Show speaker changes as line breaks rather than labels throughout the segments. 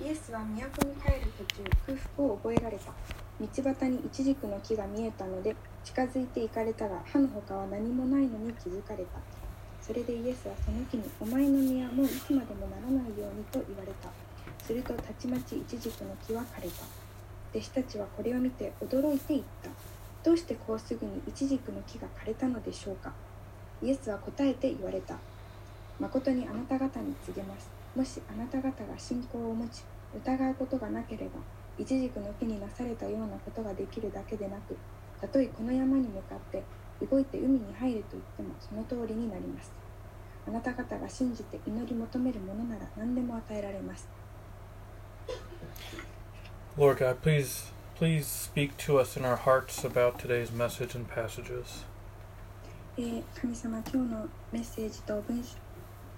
イエスは都に帰る途中空腹を覚えられた。道端にイチジクの木が見えたので近づいて行かれたが歯の他は何もないのに気づかれた。それでイエスはその木に「お前の実はもういつまでもならないように」と言われた。するとたちまちイチジクの木は枯れた。弟子たちはこれを見て驚いていった。どうしてこうすぐにイチジクの木が枯れたのでしょうか。イエスは答えて言われた。誠にあなた方に告げます。もしあなた方が信仰を持ち疑うことがなければイチジクの木になされたようなことができるだけでなくたとえこの山に向かって動いて海に入れと言ってもその通りになりますあなた方が信じて祈り求めるものなら何でも与えられます
Lord God, please, please speak to us in our hearts about today's message and passages.
えー神様今日のメッセージと文章、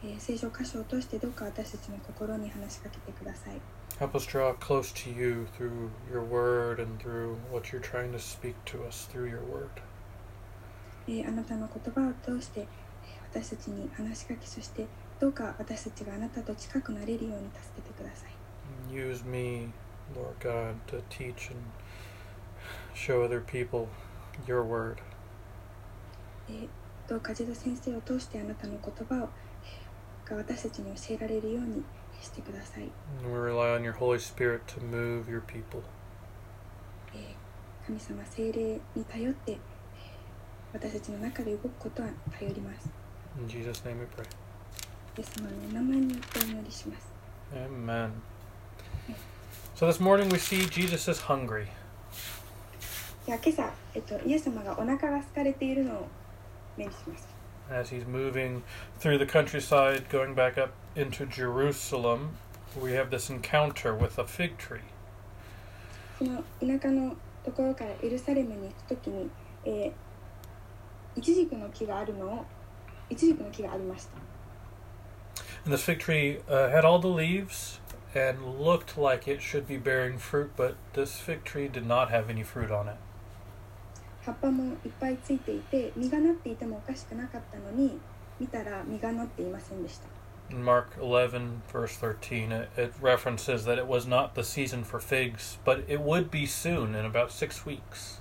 えー聖書箇所を通してどうか私たちの心に話しかけてください
Help us draw close to you through your word and through what you're trying to speak to us through your word.
えーあなたの言葉を通して、えー私たちに話しかけそしてどうか私たちがあなたと近くなれるように助けてください
Use me, Lord God, to teach and show other people your word.
えーどうかジド先生を通してあなたの言葉を、えー私たちに教えられるようにしてください。神様聖霊に頼って私たちの中で動くことは頼ります。
In Jesus name we pray.
ですので、お名前によってお祈りします。
Amen. So this morning we see Jesus is hungry.
いや今朝、えっと、イエス様がお腹が空かれているのを目しまし。
as he's moving through the countryside, going back up into Jerusalem, we have this encounter with a fig tree.
その田舎のところからエルサレムに行くときに、えー、イチジクの木があるのをイチジクの木がありました
And this fig tree uh, had all the leaves and looked like it should be bearing fruit, but this fig tree did not have any fruit on it.
葉っぱもいっぱいついていて実がなっていてもおかしくなかったのに見たら実がなっていませんでした
In Mark 11, verse 13, it, it references that it was not the season for figs, but it would be soon, in about six weeks.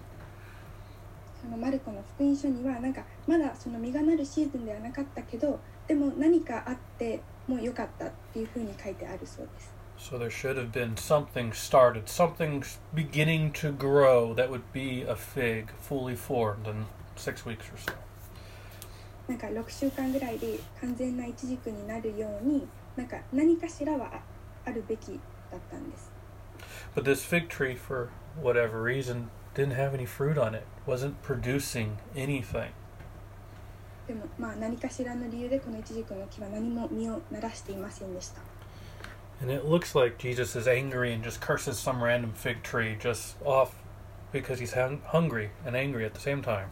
そのマルコの福音書にはなんかまだその実がなるシーズンではなかったけどでも何かあってもう良かったっていうふうに書いてあるそうです
So there should have been something started, something beginning to grow that would be a fig fully formed in six weeks or so.
なんか6週間ぐらいで完全なイチジクになるようになんか何かしらはあるべきだったんです。
But this fig tree, for whatever reason, didn't have any fruit on it, wasn't producing anything.
でもまあ何かしらの理由でこのイチジクの木は何も実をならしていませんでした。
And it looks like Jesus is angry and just curses some random fig tree just off because he's hung- hungry and angry at the same time.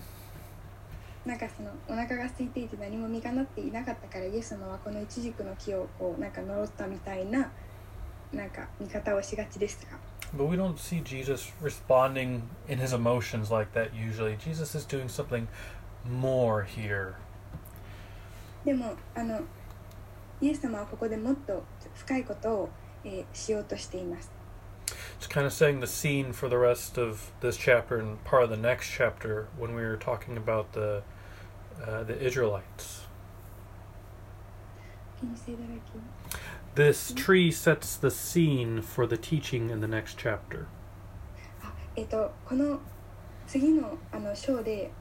なんかそのお腹が空いていて何も実がなっていなかったからイエス様はこのイチジクの木をこうなんか呪ったみたいななんか見方をしがちですが
But we don't see Jesus responding in his emotions like that usually. Jesus is doing something more here.
でもあのイエス様はここでもっと 深いことを、えーしようとしています
It's kind of setting the scene for the rest of this chapter and part of the next chapter when we were talking about the uh, the Israelites.
Can you say that again?
This tree sets the scene for the teaching in the next chapter.
あえっ、とこの次のあの章で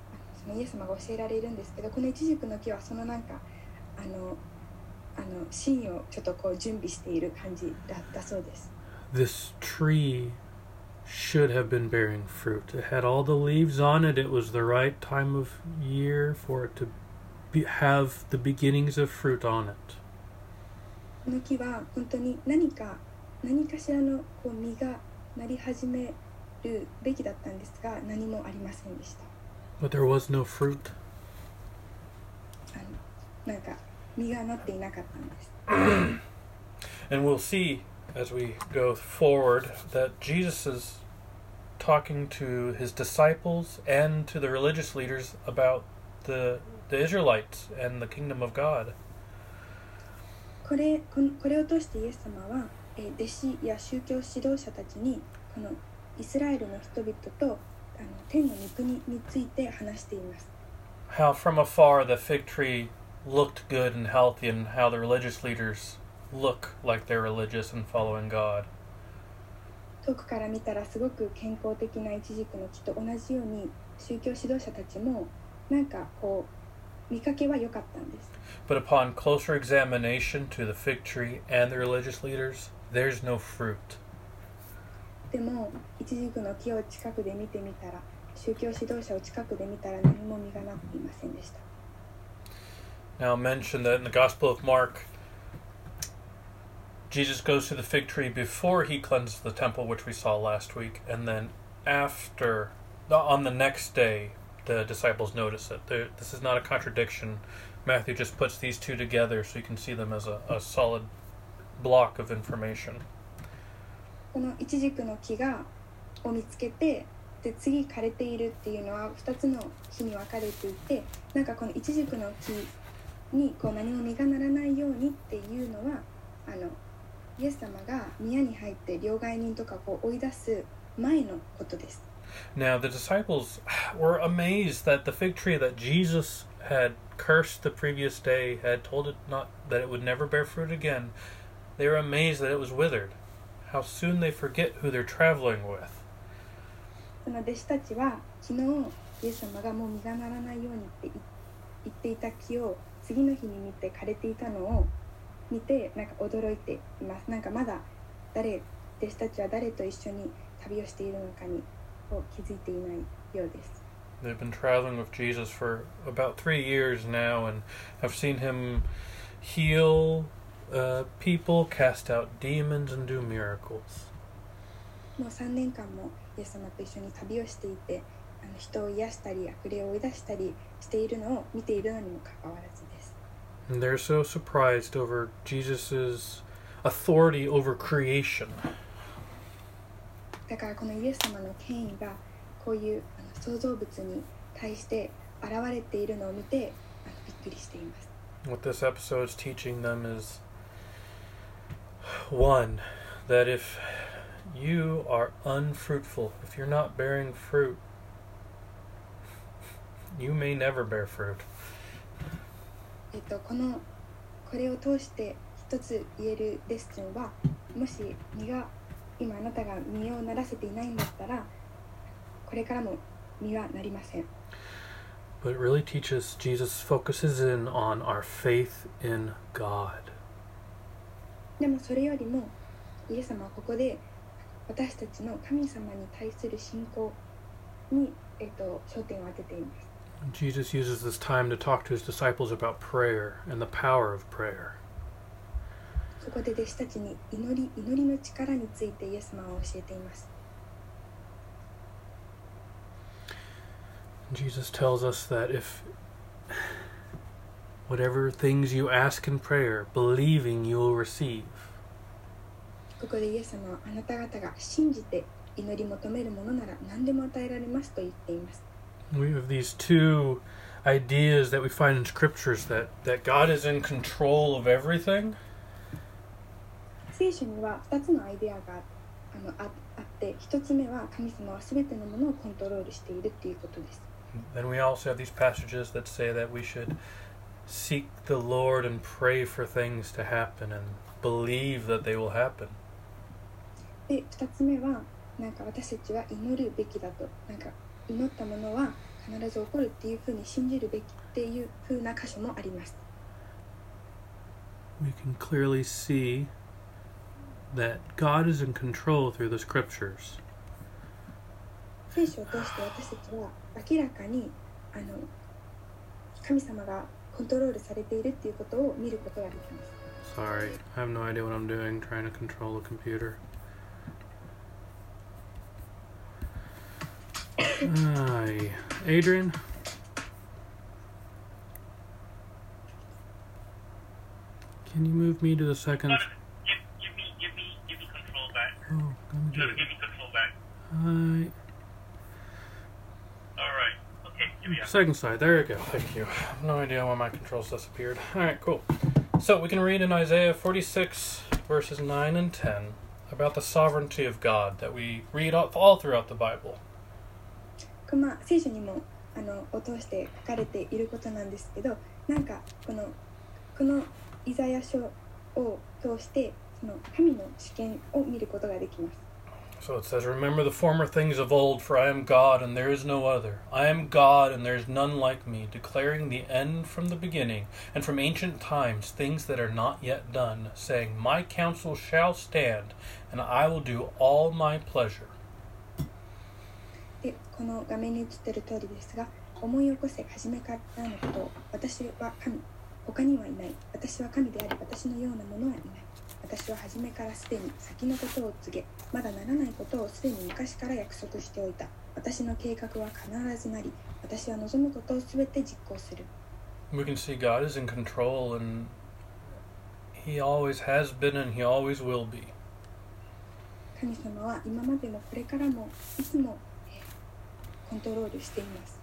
そのイエス様が教えられるんですけどこのイチジクの木はそのなんかあのあのシーンをちょっとこう準備している感じだったそうです
This tree should have been bearing fruit. It had all the leaves on it. It was the right time of year for it to be, have the beginnings of fruit on it.
この木は本当に何か何かしらのこう実がなり始めるべきだったんですが何もありませんでした
But there was no fruit.
あのなんか 実がなっていなかったんです
And we'll see as we go forward that Jesus is talking to his disciples and to the religious leaders about the the Israelites and the kingdom of God.
これこのこれを通してイエス様は えー弟子や宗教指導者たちにこのイスラエルの人々とあの天の御国について話しています
How from afar the fig tree looked good and healthy, and how the religious leaders look like they're religious and following God.
遠くから見たらすごく健康的なイチジクの木と同じように宗教指導者たちもなんかこう見かけは良かったんです
But upon closer examination to the fig tree and the religious leaders, there's no fruit.
でもイチジクの木を近くで見てみたら宗教指導者を近くで見たら何も実がなっていませんでした
Now, I'll mention that in the Gospel of Mark, Jesus goes to the fig tree before he cleanses the temple, which we saw last week, and then after, on the next day, the disciples notice it. There, this is not a contradiction. Matthew just puts these two together so you can see them as a, a solid block of information.
このイチジクの木がを見つけてで次枯れているっていうのは2つの木に分かれていてなんかこのイチジクの木 にこう何も実がならないようにっていうのはあのイエス様が宮に入って両替人とかこう追い出す前のことです。
Now, the disciples were amazed that the fig tree that Jesus had cursed the previous day had told it not that it would never bear fruit again. They were amazed that it was withered. How soon they forget who they're traveling with.
その弟子たちは昨日イエス様がもう実がならないようにって言言っていた木を次の日に見て枯れていたのを見てなんか驚いていますなんかまだ誰弟子たちは誰と一緒に旅をしているのかにこう気づいていないようです
They've been traveling with Jesus for about three years now and have seen him heal uh, people, cast out demons, and do miracles.
もう3年間もイエス様と一緒に旅をしていてあの人を癒したり悪霊を追い出したりしているのを見ているのにもかかわらず
And they're so surprised over Jesus' authority over creation.
だからこのイエス様の権威がこういうあの創造物に対して現れているのを見てあのびっくりしています
What this episode is teaching them is one, that if you are unfruitful, if you're not bearing fruit, you may never bear fruit.
えっとこのこれを通して一つ言えるレッスンはもし実が今あなたが実をならせていないんだったらこれからも実はなりません
But really teaches Jesus focuses in on our faith in God.
でもそれよりもイエス様はここで私たちの神様に対する信仰に、えっと、焦点を当てています
Jesus uses this time to talk to his disciples about prayer and the power of prayer.
そこで弟子たちに祈り祈りの力についてイエス様は教えています
Jesus tells us that if whatever things you ask in prayer, believing you will receive.
ここでイエス様はあなた方が信じて祈り求めるものなら何でも与えられますと言っています
We have these two ideas that we find in scriptures that, that God is in control of everything,
聖書には2つのアイデアがあのああって1つ目は神様は全てのものをコントロールしているっていうことです
then we also have these passages that say that we should seek the Lord and pray for things to happen and believe that they will happen.
で2つ目はなんか私たちは祈るべきだとなんか 祈ったものは必ず起こるっていうふうに信じるべきっていうふうな箇所もあります
We can clearly see that God is in control through the scriptures.
聖書を通して私たちは明らかにあの神様がコントロールされているっていうことを見ることができます
Sorry, I have no idea what I'm doing trying to control the computer. Aye. Adrian? Can you move me to the second?
Give, give me, give me, give me control back.
Oh, me
No,
get
give me control back.
Aye.
All right. Okay, here we are.
Second side. There you go. Thank you. No idea why my controls disappeared. All right, cool. So we can read in Isaiah 46, verses 9 and 10, about the sovereignty of God that we read all, all throughout the Bible.
これまあ聖書にもあのを通して書かれていることなんですけどなんかこのこのイザヤ書を通してその神の主権を見ることができます。
So it says, Remember the former things of old, for I am God and there is no other. I am God and there is none like me, declaring the end from the beginning, and from ancient times things that are not yet done, saying, My counsel shall stand, and I will do all my pleasure.
でこの画面に映っている通りですが思い起こせ初めからのことを私は神他にはいない。私は神であり私のようなものはいない。私は初めからすでに先のことを告げまだならないことをすでに昔から約束しておいた。私の計画は必ずなり私は望むことをすべて実行する。
We can see God is in control, and He always has been and He always will be.
神様は今までもこれからもいつもえーコントロールしています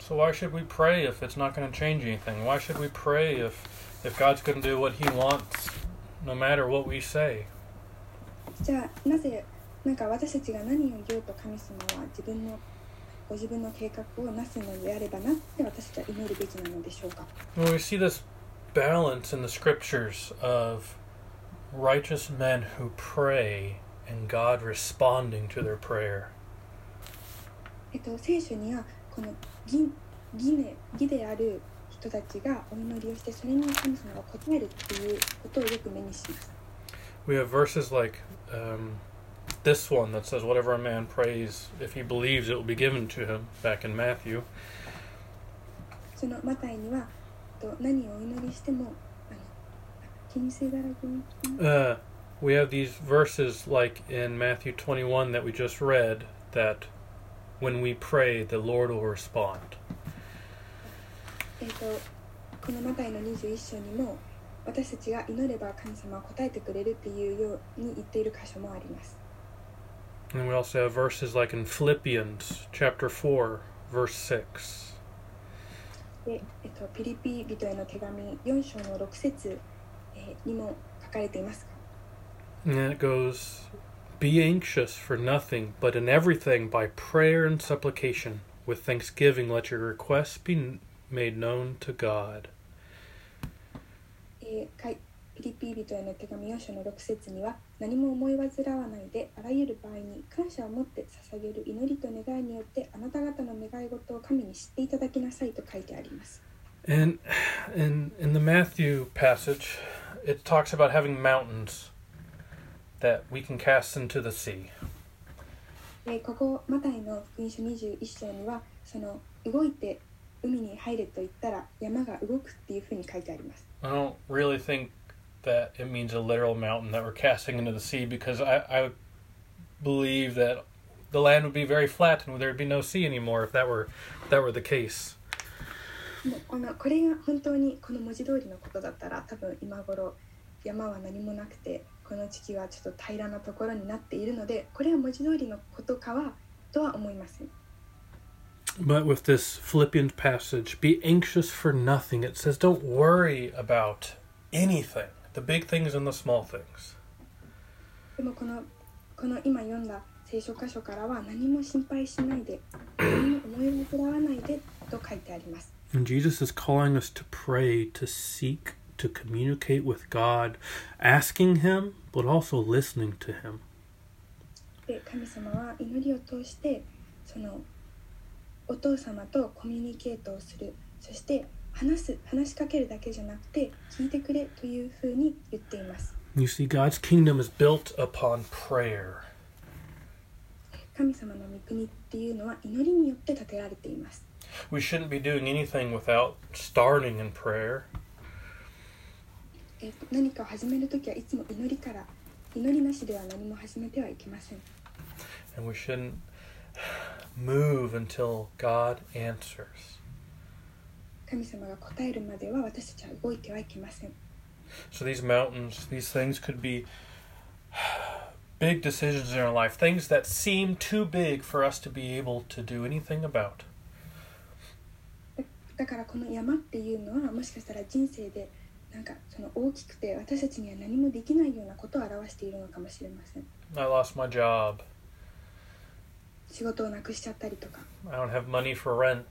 So why should we pray if it's not going to change anything? Why should we pray if if God's going to do what He wants, no matter what we say?
じゃあなぜなんか私たちが何を言おうと神様は自分のご自分の計画をなすのであればなって私たちは祈るべきなのでしょうか
When we see this balance in the scriptures of righteous men who pray and God responding to their prayer.
えっと聖書にはこの義義ね義である人たちがお祈りをしてそれに神様が応えるっていうことをよく目にします
We have verses like um, this one that says, Whatever a man prays, if he believes, it will be given to him, back in Matthew.
そのマタイにはえっと何をお祈りしてもあの気にせがらずに
Uh, we have these verses like in Matthew 21 that we just read that when we pray, the Lord will respond.
えっとこのマタイの21章にも私たちが祈れば神様は答えてくれるっていうように言っている箇所もあります
And we also have verses like in Philippians chapter 4, verse 6.
で、えっと、ピリピ人への手紙4章の6節、えーにも書かれていますが
And it goes, Be anxious for nothing, but in everything by prayer and supplication, with thanksgiving let your requests be n- made known to God.
えーかいピリピ人への手紙4章の6節には何も思い煩わないであらゆる場合に感謝を持って捧げる祈りと願いによってあなた方の願い事を神に知っていただきなさいと書いてあります
And in, in the Matthew passage, it talks about having mountains that we can cast into the sea.
でここマタイの福音書21章にはその動いて海に入れと言ったら山が動くっていうふうに書いてあります
I don't really think that it means a literal mountain that we're casting into the sea because I, I believe that the land would be very flat and there would be no sea anymore if that were if that were the case.
もうこのこれが本当にこの文字通りのことだったら多分今頃山は何もなくて この地球はちょっと平らなところになっているのでこれは文字通りのことかはとは思いません
But with this Philippians passage, be anxious for nothing. It says don't worry about anything, the big things and the small things.
でもこのこの今読んだ聖書箇所からは何も心配しないで何も思い煩わないでと書いてあります
And Jesus is calling us to pray, to seek, to communicate with God, asking Him, but also listening to Him.
で神様は祈りを通してそのお父様とコミュニケートをするそして話す話しかけるだけじゃなくて聞いてくれというふうに言っています
You see, God's kingdom is built upon prayer.
神様の御国っていうのは祈りによって建てられています
We shouldn't be doing anything without starting in prayer.
えーと何かを始めるときはいつも祈りから祈りなしでは何も始めてはいけません
And we shouldn't move until God answers.
神様が答えるまでは私たちは動いてはいけません
So these mountains, these things could be big decisions in our life, things that seem too big for us to be able to do anything about.
だだからこの山っていうのはもしかしたら人生で なんかその大きくて私たちには何もできないようなことを表しているのかもしれません
I lost my job.
仕事をなくしちゃったりとか
I don't have money for rent.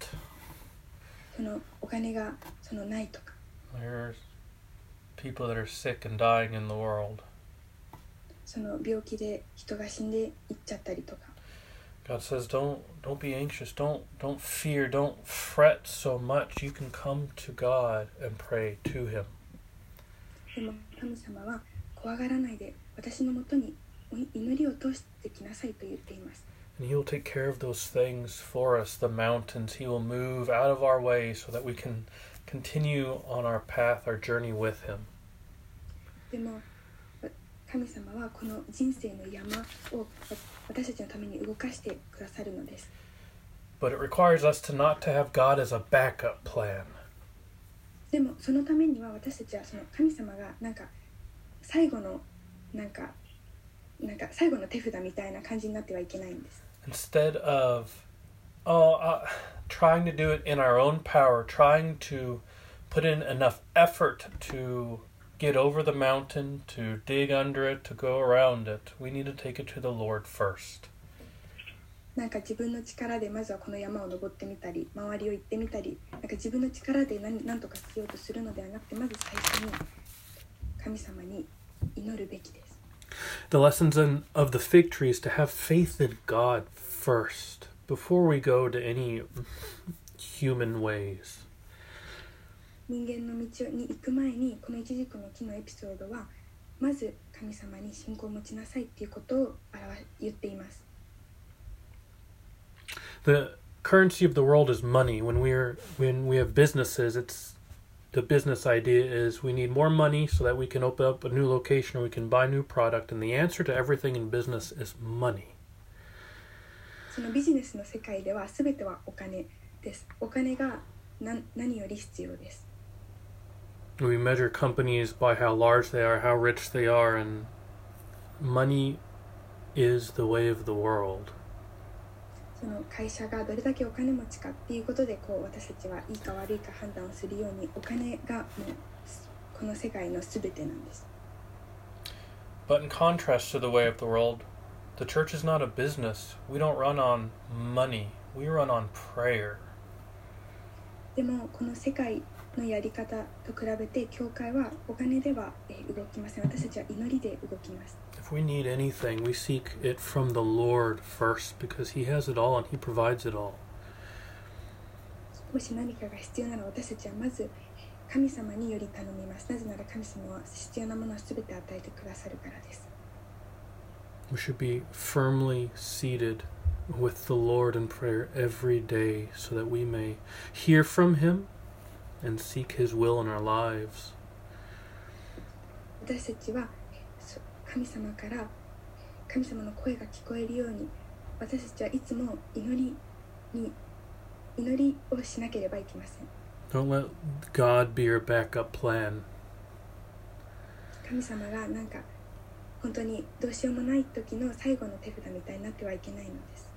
そのお金がそのないとか
There's people that are sick and dying in the world.
その病気で人が死んでいっちゃったりとか
God says, "Don't don't be anxious. Don't don't fear. Don't fret so much. You can come to God and pray to Him."
でも神様は怖がらないで私のもとにお祈りを通してきなさいと言っています
And He will take care of those things for us, the mountains. He will move out of our way so that we can continue on our path, our journey with Him.
でもわ神様はこの人生の山をわ私たちのために動かしてくださるのです
But it requires us to not to have God as a backup plan.
でもそのためには私たちはその神様がなんか最後のなんかなんか最後の手札みたいな感じになってはいけないんです
Instead of oh, uh, trying to do it in our own power, trying to put in enough effort to get over the mountain, to dig under it, to go around it, we need to take it to the Lord first.
なんか自分の力でまずはこの山を登ってみたり周りを行ってみたりなんか自分の力で何何とかしようとするのではなくてまず最初に神様に祈るべきです
The lessons in, of the fig tree is to have faith in God first before we go to any human ways.
人間の道に行く前にこのイチジクの木のエピソードはまず神様に信仰を持ちなさいっていうことを表言っています
The currency of the world is money. When we're when we have businesses, it's the business idea is we need more money so that we can open up a new location or we can buy new product and the answer to everything in business is money.
そのビジネスの世界では全てはお金ですお金が何何より必要です
We measure companies by how large they are, how rich they are and money is the way of the world.
その会社がどれだけお金持ちかっていうことでこう私たちはいいか悪いか判断をするようにお金がもうこの世界の全てなんです
But in contrast to the way of the world, the church is not a business. We don't run on money. We run on prayer.
でもこの世界のやり方と比べて教会はお金ではえー動きません私たちは祈りで動きます
If we need anything, we seek it from the Lord first because He has it all and He provides it all.
もし何かが必要なら私たちはまず神様により頼みますなぜなら神様は必要なものを全て与えてくださるからです
We should be firmly seated with the Lord in prayer every day so that we may hear from Him and seek His will in our lives.
私たちはそ 神様から神様の声が聞こえるように私たちはいつも祈りに祈りをしなければいけません
Don't let God be your backup plan.
神様がなんか本当にどうしようもない時の最後の手札みたいになってはいけないのです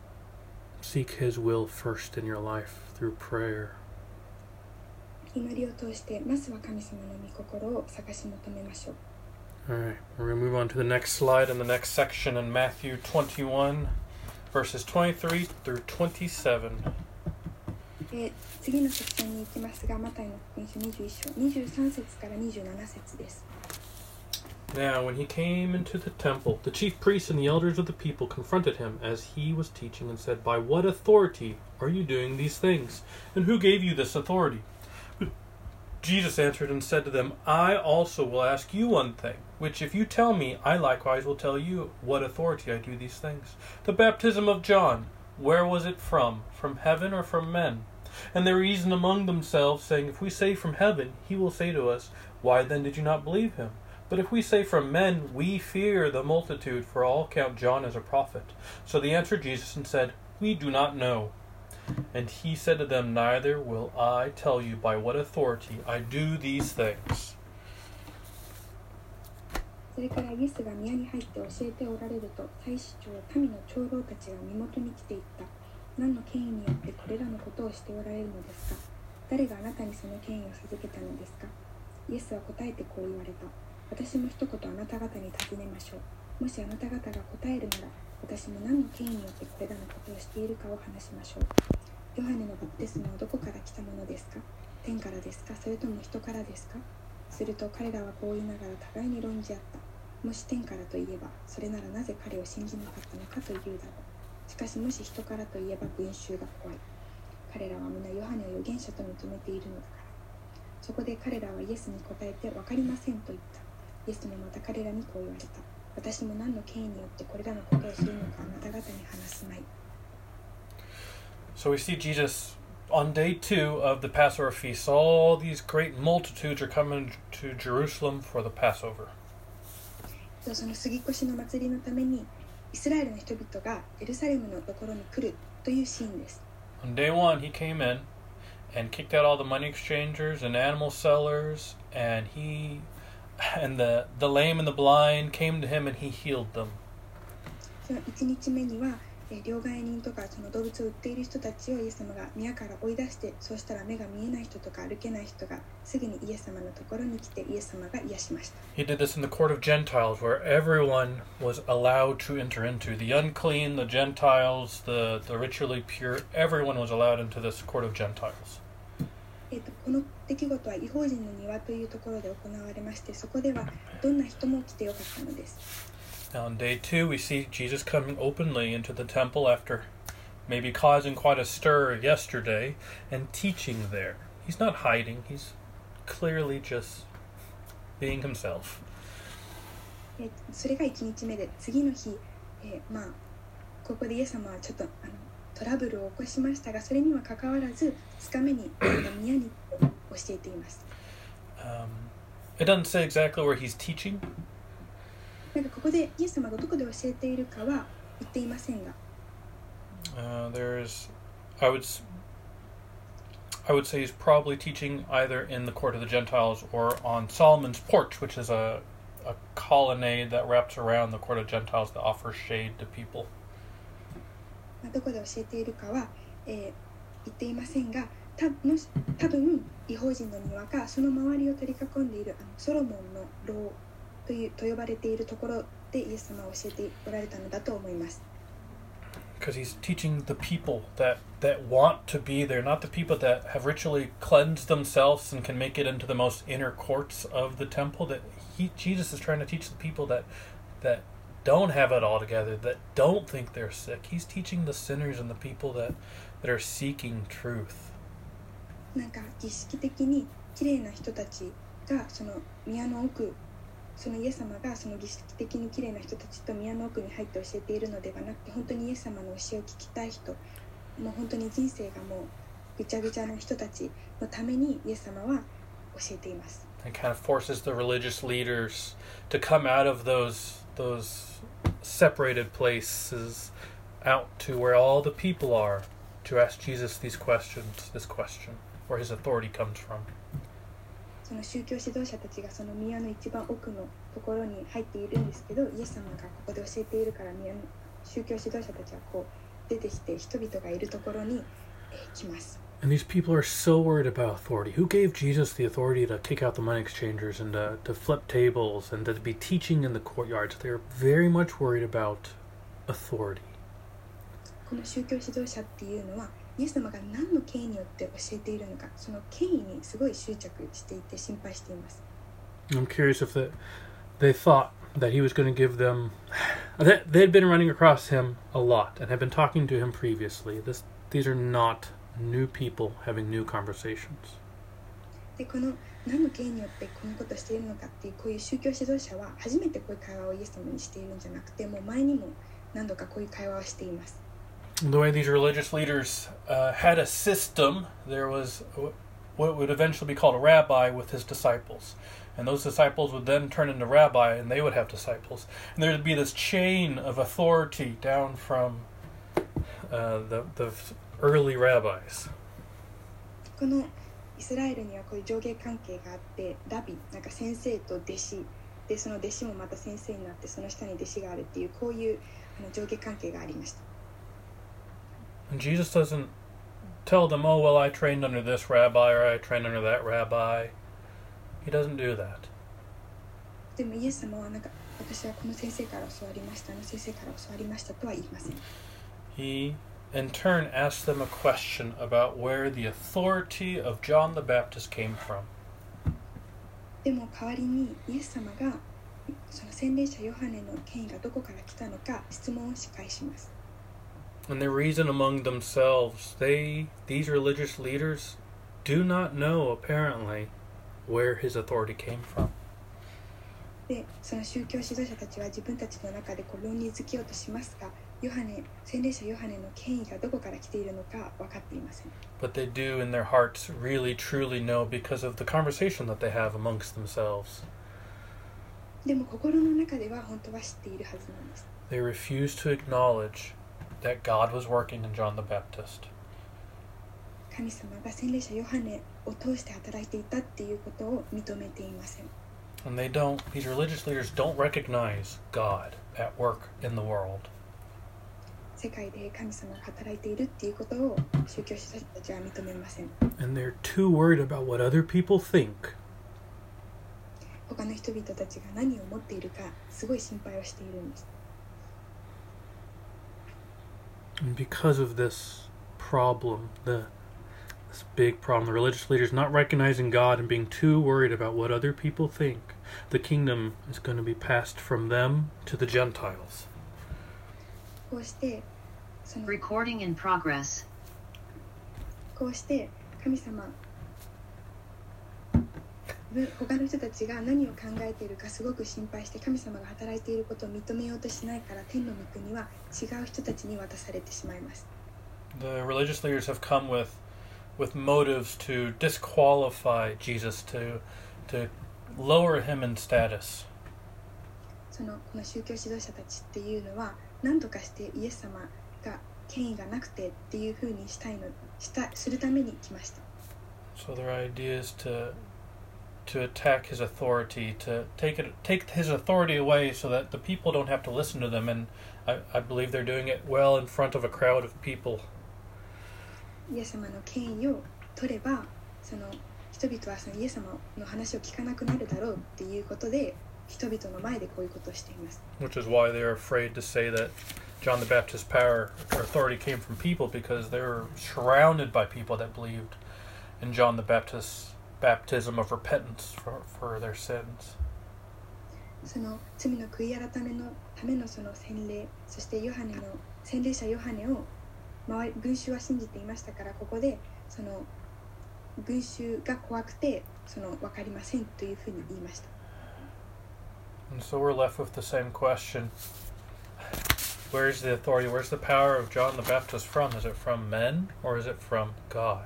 Seek His will first in your life through prayer.
祈りを通してまずは神様の御心を探し求めましょう
All right, we're going to move on to the next slide in the next section in Matthew 21, verses 23 through 27.
で次のセクションに行きますがマタイの福音書21章23節から27節です
Now, when he came into the temple, the chief priests and the elders of the people confronted him as he was teaching and said, By what authority are you doing these things? And who gave you this authority? Jesus answered and said to them, I also will ask you one thing, which if you tell me, I likewise will tell you what authority I do these things. The baptism of John, where was it from? From heaven or from men? And they reasoned among themselves, saying, If we say from heaven, he will say to us, Why then did you not believe him? But if we say from men, we fear the multitude, for all count John as a prophet. So they answered Jesus and said, We do not know. And he said to them, Neither will I tell you by what authority I do these things.
それからイエスが宮に入って教えておられると祭司長民の長老たちが身元に来ていった何の権威によってこれらのことをしておられるのですか？誰があなたにその権威を授けたのですか？イエスは答えてこう言われた。私も一言あなた方に尋ねましょう。もしあなた方が答えるなら、私も何の権威によってこれらのことをしているかを話しましょう。ヨハネのバプテスマはどこから来たものですか？天からですか？それとも人からですか？すると彼らはこう言いながら互いに論じ合った。もし天からといえば、それならなぜ彼を信じなかったのかというだろう。しかしもし人からといえば群衆が怖い。彼らは皆ヨハネを預言者と認めているのだから。そこで彼らはイエスに答えて分かりませんと言った。イエスもまた彼らにこう言われた。私も何の権威によってこれらのことをするのかあなた方に話すまい。
So we see Jesus on day two of the Passover feast. All these great multitudes are coming to Jerusalem for the Passover.
その過越の祭りのためにイスラエルの人々がエルサレムのところに来るというシーンです。
On day one, he came in and kicked out all the money exchangers and animal sellers, and he and the the lame and the blind came to him and he healed them.
その1日目には、えー両替人とかその動物を売っている人たちをイエス様が宮から追い出してそうしたら目が見えない人とか歩けない人がすぐにイエス様のところに来てイエス様が癒しました
He did this in the court of Gentiles, where everyone was allowed to enter into. The unclean, the Gentiles, the, the ritually pure, everyone was allowed into this court of Gentiles.
えー、とこの出来事は違法人の庭というところで行われましてそこではどんな人も来てよかったのです
Now, on day two, we see Jesus coming openly into the temple after maybe causing quite a stir yesterday and teaching there. He's not hiding, he's clearly just being himself.
えーそれが1日目で次の日、えーまあここでイエス様はちょっとあのトラブルを起こしましたがそれにはかかわらず2日目に宮に教えています
Um, it doesn't say exactly where he's teaching,
なんかここでイエス様がどこで教えているかは言っていませんが
Uh, there's, I would, I would say he's probably teaching either in the court of the Gentiles or on Solomon's porch, which is a, a colonnade that wraps around the court of Gentiles that offers shade to people.
まあどこで教えているかは、えー言っていませんがたもし多分違法人の庭かその周りを取り囲んでいるあのソロモンの牢というと呼ばれているところでイエス様は教えておられたのだと思います。
because he's teaching the people that that want to be there not the people that have ritually cleansed themselves and can make it into the most inner courts of the temple that he jesus is trying to teach the people that that don't have it all together that don't think they're sick he's teaching the sinners and the people that that are seeking truth
なんか儀式的に綺麗な人たちがその宮の奥そのイエス様がその儀式的に綺麗な人たちと宮の奥に入って教えているのではなくて本当にイエス様の教えを聞きたい人もう本当に人生がもうぐちゃぐちゃな人たちのためにイエス様は教えています。
and kind of forces the religious leaders to come out of those those separated places out to where all the people are to ask Jesus these questions this question where his authority comes from
その宗教指導者たちがその宮の一番奥のところに入っているんですけどイエス様がここで教えているから宮の宗教指導者たちはこう出てきて人々がいるところに、えー来ます。
and these people are so worried about authority who gave Jesus the authority to kick out the money exchangers and to, to flip tables and to be teaching in the courtyards they're very much worried about authority
この宗教指導者っていうのはイエス様が何の権威によって教えているのかその権威にすごい執着していて心配しています
I'm curious if the, they thought that he was going to give them. They, they had been running across him a lot and had been talking to him previously. This, these are not new people having new conversations.
でこの何の権威によってこのことをしているのかっていうこういう宗教指導者は初めてこういう会話をイエス様にしているんじゃなくてもう前にも何度かこういう会話をしています
The way these religious leaders uh, had a system, there was wh- what would eventually be called a rabbi with his disciples. And those disciples would then turn into rabbi, and they would have disciples. And there would be this chain of authority down from uh, the, the early rabbis.
このイスラエルにはこういう上下関係があってラビなんか先生と弟子でその弟子もまた先生になってその下に弟子があるっていうこういうあの上下関係がありました
And Jesus doesn't tell them, oh, well, I trained under this rabbi or I trained under that rabbi. He doesn't do that.
でもイエス様はなんか私はこの先生から教わりましたあの先生から教わりましたとは言いません
He, in turn, asks them a question about where the authority of John the Baptist came from.
でも代わりにイエス様がその洗礼者ヨハネの権威がどこから来たのか質問をし返します
And they reason among themselves. They, these religious leaders, do not know, apparently, where his authority came from.
でその宗教指導者たちは自分たちの中でこう論理づけようとしますが ヨハネ洗礼者ヨハネの権威がどこから来ているのか分かっていません
But they do, in their hearts, really truly know because of the conversation that they have amongst themselves.
でも心の中では本当は知っているはずなんです
They refuse to acknowledge that God was working in John the Baptist.
神様が洗礼者ヨハネを通して働いていたっていうことを認めていません
And they don't, these religious leaders don't recognize God at work in the world.
世界で神様が働いているっていうことを宗教指導者たちは認めません
And they're too worried about what other people think
他の人々たちが何を持っているかすごい心配をしているんです
And because of this problem, the this big problem, the religious leaders not recognizing God and being too worried about what other people think, the kingdom is going to be passed from them to the Gentiles.
こうしてその
Recording in progress.
こうして神様ぶ他の人たちが何を考えているかすごく心配して神様が働いていることを認めようとしないから天の御国は違う人たちに渡されてしまいます
The religious leaders have come with with motives to disqualify Jesus to to lower him in status.
そのこの宗教指導者たちっていうのは何とかしてイエス様が権威がなくてっていうふうにしたいのしたするために来ました
So their idea is to to attack his authority, to take it take his authority away so that the people don't have to listen to them and I, I believe they're doing it well in front of a crowd of people.
イエス様の権威を取ればその人々はそのイエス様の話を聞かなくなるだろうっていうことで人々の前でこういうことをしています
which is why they're afraid to say that John the Baptist's power or authority came from people because they were surrounded by people that believed in John the Baptist's baptism of repentance for, for their sins.
その罪の悔い改めのためのその洗礼そしてヨハネの洗礼者ヨハネを群衆は信じていましたからここでその群衆が怖くてその分かりませんというふうに言いました
And so we're left with the same question. Where's the authority? Where's the power of John the Baptist from? Is it from men or is it from God?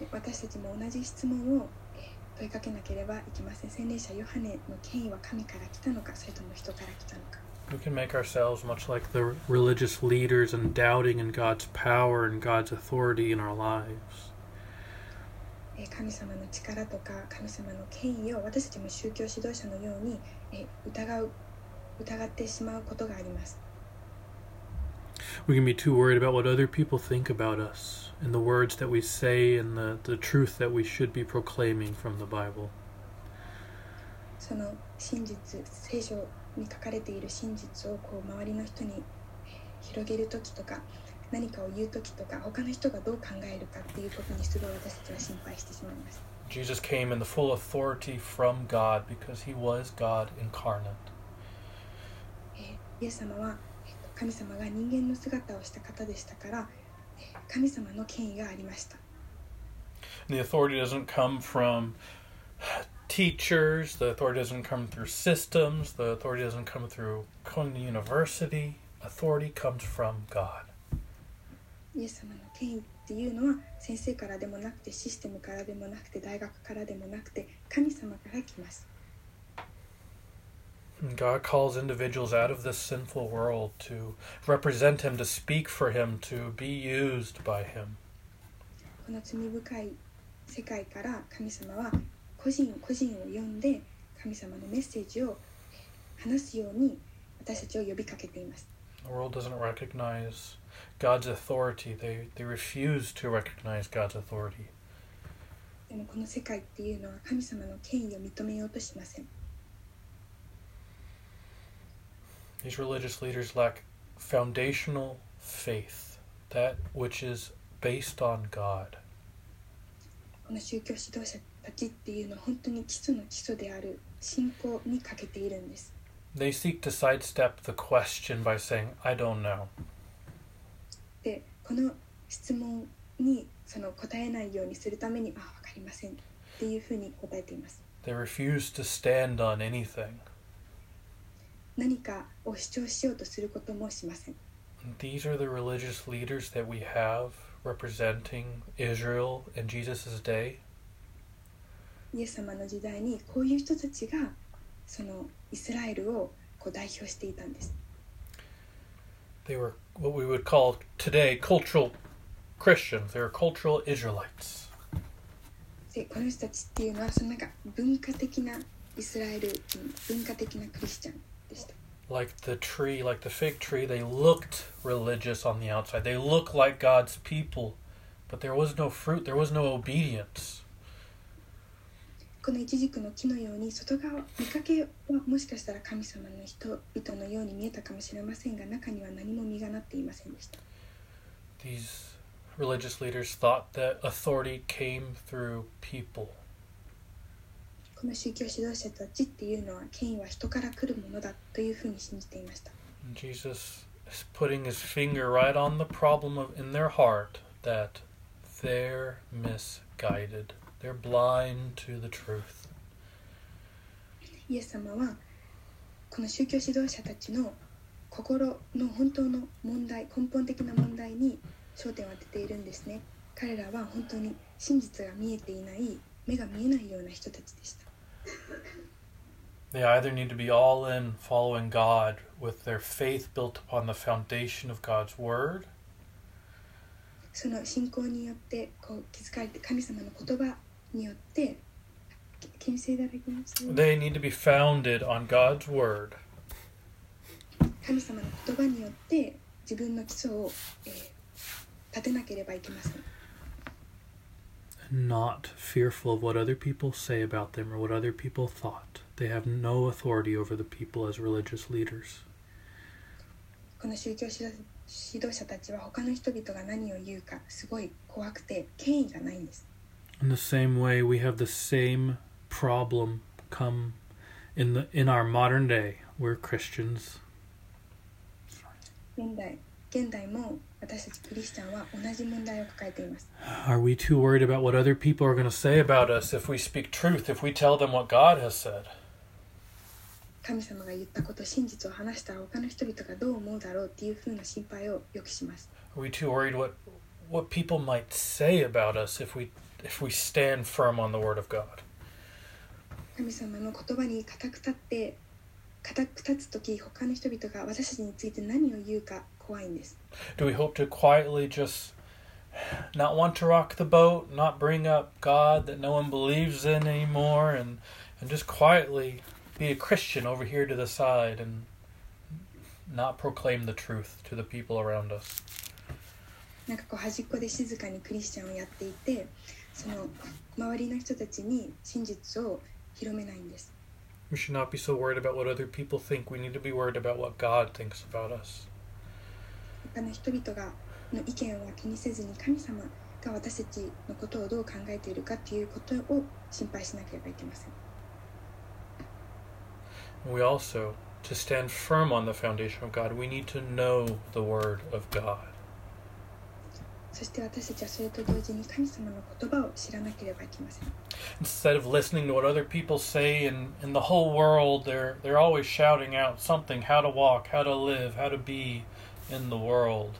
で私たちも同じ質問をえー問いかけなければいけません洗礼者ヨハネの権威は神から来たのかそれとも人から来たのか
We can make ourselves much like the religious leaders and doubting in God's power and God's authority in our lives.
えー神様の力とか神様の権威を私たちも宗教指導者のように、えー疑う疑ってしまうことがあります
We can be too worried about what other people think about us and the words that we say and the, the truth that we should be proclaiming from the Bible.
その真実聖書に書かれている真実をこう周りの人にえー広げる時とか何かを言う時とか他の人がどう考えるかっていうことにすごい私たちは心配してしまいます。
Jesus came in the full authority from God because he was God incarnate.
イエス様は神様が人間の姿をした方でしたから神様の権威がありました。
The authority doesn't come from teachers, the authority doesn't come through systems, the authority doesn't come through Kung University. Authority comes from God.
イエス様の権威っていうのは先生からでもなくてシステムからでもなくて大学からでもなくて神様から来ます
God calls individuals out of this sinful world to represent Him, to speak for Him, to be used by Him.
この罪深い世界から神様は個人個人を呼んで神様のメッセージをえー話すように私たちを呼びかけています
The world doesn't recognize God's authority. They, they refuse to recognize God's authority.
でもこの世界っていうのは神様の権威を認めようとしません
These religious leaders lack foundational faith, that which is based on God.
この宗教指導者たちっていうのは本当に基礎の基礎である信仰に欠けているんです
They seek to sidestep the question by saying, I don't know.
でこの質問にその答えないようにするためにあ分かりませんっていうふうに答えています
They refuse to stand on anything.
何かを主張しようとすることもしません
These are the religious leaders that we have representing Israel in Jesus' day.
イエス様の時代にこういう人たちがそのイスラエルをこう代表していたんです
They were what we would call today cultural Christians. They were cultural Israelites.
でこの人たちっていうのはそのなんか文化的なイスラエル人文化的なクリスチャンでした
Like the tree, like the fig tree, they looked religious on the outside. They looked like God's people, but there was no fruit, there was no obedience.
このイチジクの木のように外側見かけはもしかしたら神様の人々のように見えたかもしれませんが中には何も実がなっていませんでした
These religious leaders thought that authority came through people.
この宗教指導者たちっていうのは権威は人から来るものだというふうに信じていました
Jesus is putting his finger right on the problem of in their heart that they're misguided. They're blind to the truth.
イエス様はこの宗教指導者たちの心の本当の問題根本的な問題に焦点を当てているんですね彼らは本当に真実が見えていない目が見えないような人たちでした
They either need to be all in following God with their faith built upon the foundation of God's Word
その信仰によってこう築かれて神様の言葉によって can you say that again?
they need to be founded on God's Word
神様の言葉によって自分の基礎を、えー立てなければいけません
not fearful of what other people say about them or what other people thought. They have no authority over the people as religious leaders.
この宗教指導指導者たちは他の人々が何を言うかすごい怖くて権威がないんです
In the same way, we have the same problem come in the in our modern day. We're Christians.
現代現代も私たちクリスチャンは同じ問題を抱えています
Are we too worried about what other people are going to say about us if we speak truth, if we tell them what God has said?
神様が言ったこと真実を話したら他の人々がどう思うだろうっていうふうな心配をよくします
Are we too worried what what people might say about us if we if we stand firm on the word of God?
神様の言葉に固く立って固く立つ時他の人々が私たちについて何を言うか怖いんです
Do we hope to quietly just not want to rock the boat, not bring up God that no one believes in anymore, and, and just quietly be a Christian over here to the side and not proclaim the truth to the people around us?
なんかこう端っこで静かにクリスチャンをやっていて その周りの人たちに真実を広めないんです
We should not be so worried about what other people think. We need to be worried about what God thinks about us.
他の人々がの意見は気にせずに神様が私たちのことをどう考えているかということを心配しなければいけません
We also, to stand firm on the foundation of God, we need to know the Word of God.
そして私たちはそれと同時に神様の言葉を知らなければいけません
Instead of listening to what other people say in, in the whole world, they're they're always shouting out something, how to walk, how to live, how to be in the world.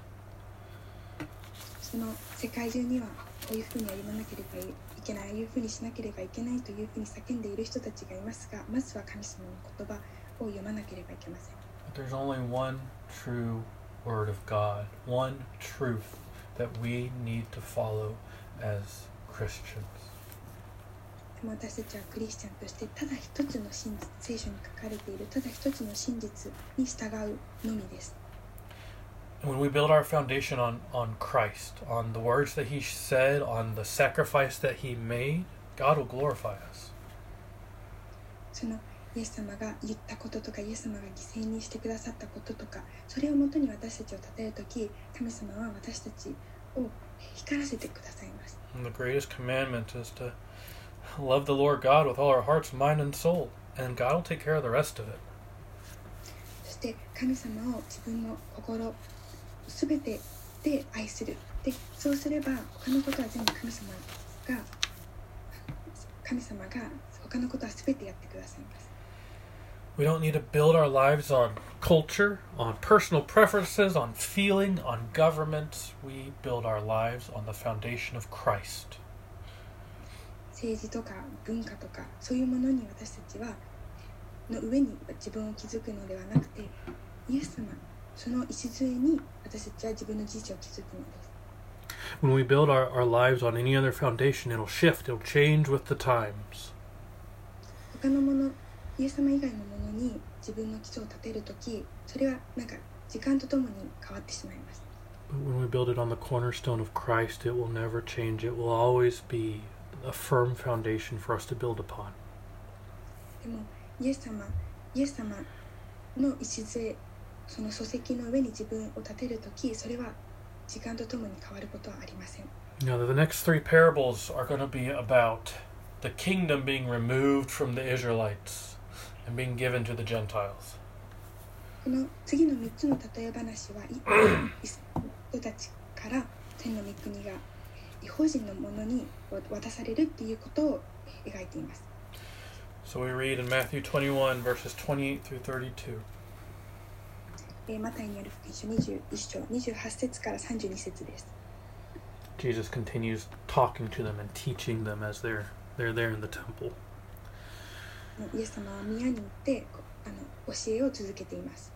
その世界中にはこういうふうに歩まなければいけないああいうふうにしなければいけないというふうに叫んでいる人たちがいますがまずは神様の言葉を読まなければいけません
But there's only one true word of God, one truth that we need to follow as Christians.
でも私たちはクリスチャンとしてただ一つの真実聖書に書かれているただ一つの真実に従うのみです
And when we build our foundation on, on Christ, on the words that He said, on the sacrifice that He made, God will glorify us.
その イエス様が言ったこととかイエス様が犠牲にしてくださったこととかそれをもとに私たちを称える時神様は私たちを光らせてくださいます
And the greatest commandment is to love the Lord God with all our hearts, mind, and soul. And God will take care of the rest of it.
そして神様を自分の心すべてで愛するでそうすれば他のことは全部神様が神様が他のことはすべてやってくださいます
We don't need to build our lives on culture, on personal preferences, on feeling, on governments. We build our lives on the foundation of Christ.
政治とか文化とかそういうものに私たちはの上に自分を築くのではなくてイエス様その礎に私たちは自分の人生を築くのです
When we build our, our lives on any other foundation, it'll shift, it'll change with the times.
他のもの イエス様以外のものに自分の基礎を立てるときそれはなんか時間とともに変わってしまいます
But when we build it on the cornerstone of Christ, it will never change. It will always be a firm foundation for us to build upon.
でもイエス様イエス様の礎その礎石の上に自分を立てるときそれは時間とともに変わることはありません
Now, the next three parables are going to be about the kingdom being removed from the Israelites and being given to the Gentiles.
この次の3つの例え話はイスラエル人たちから天の御国が異邦人のものに渡されるっていうことを描いています。
So we read in Matthew 21 verses 28 through 32.
マタイにある福音書21章28節から32節です。
Jesus continues talking to them and teaching them as they're they're there in the temple.
あのイエス様は宮に行ってこあの教えを続けています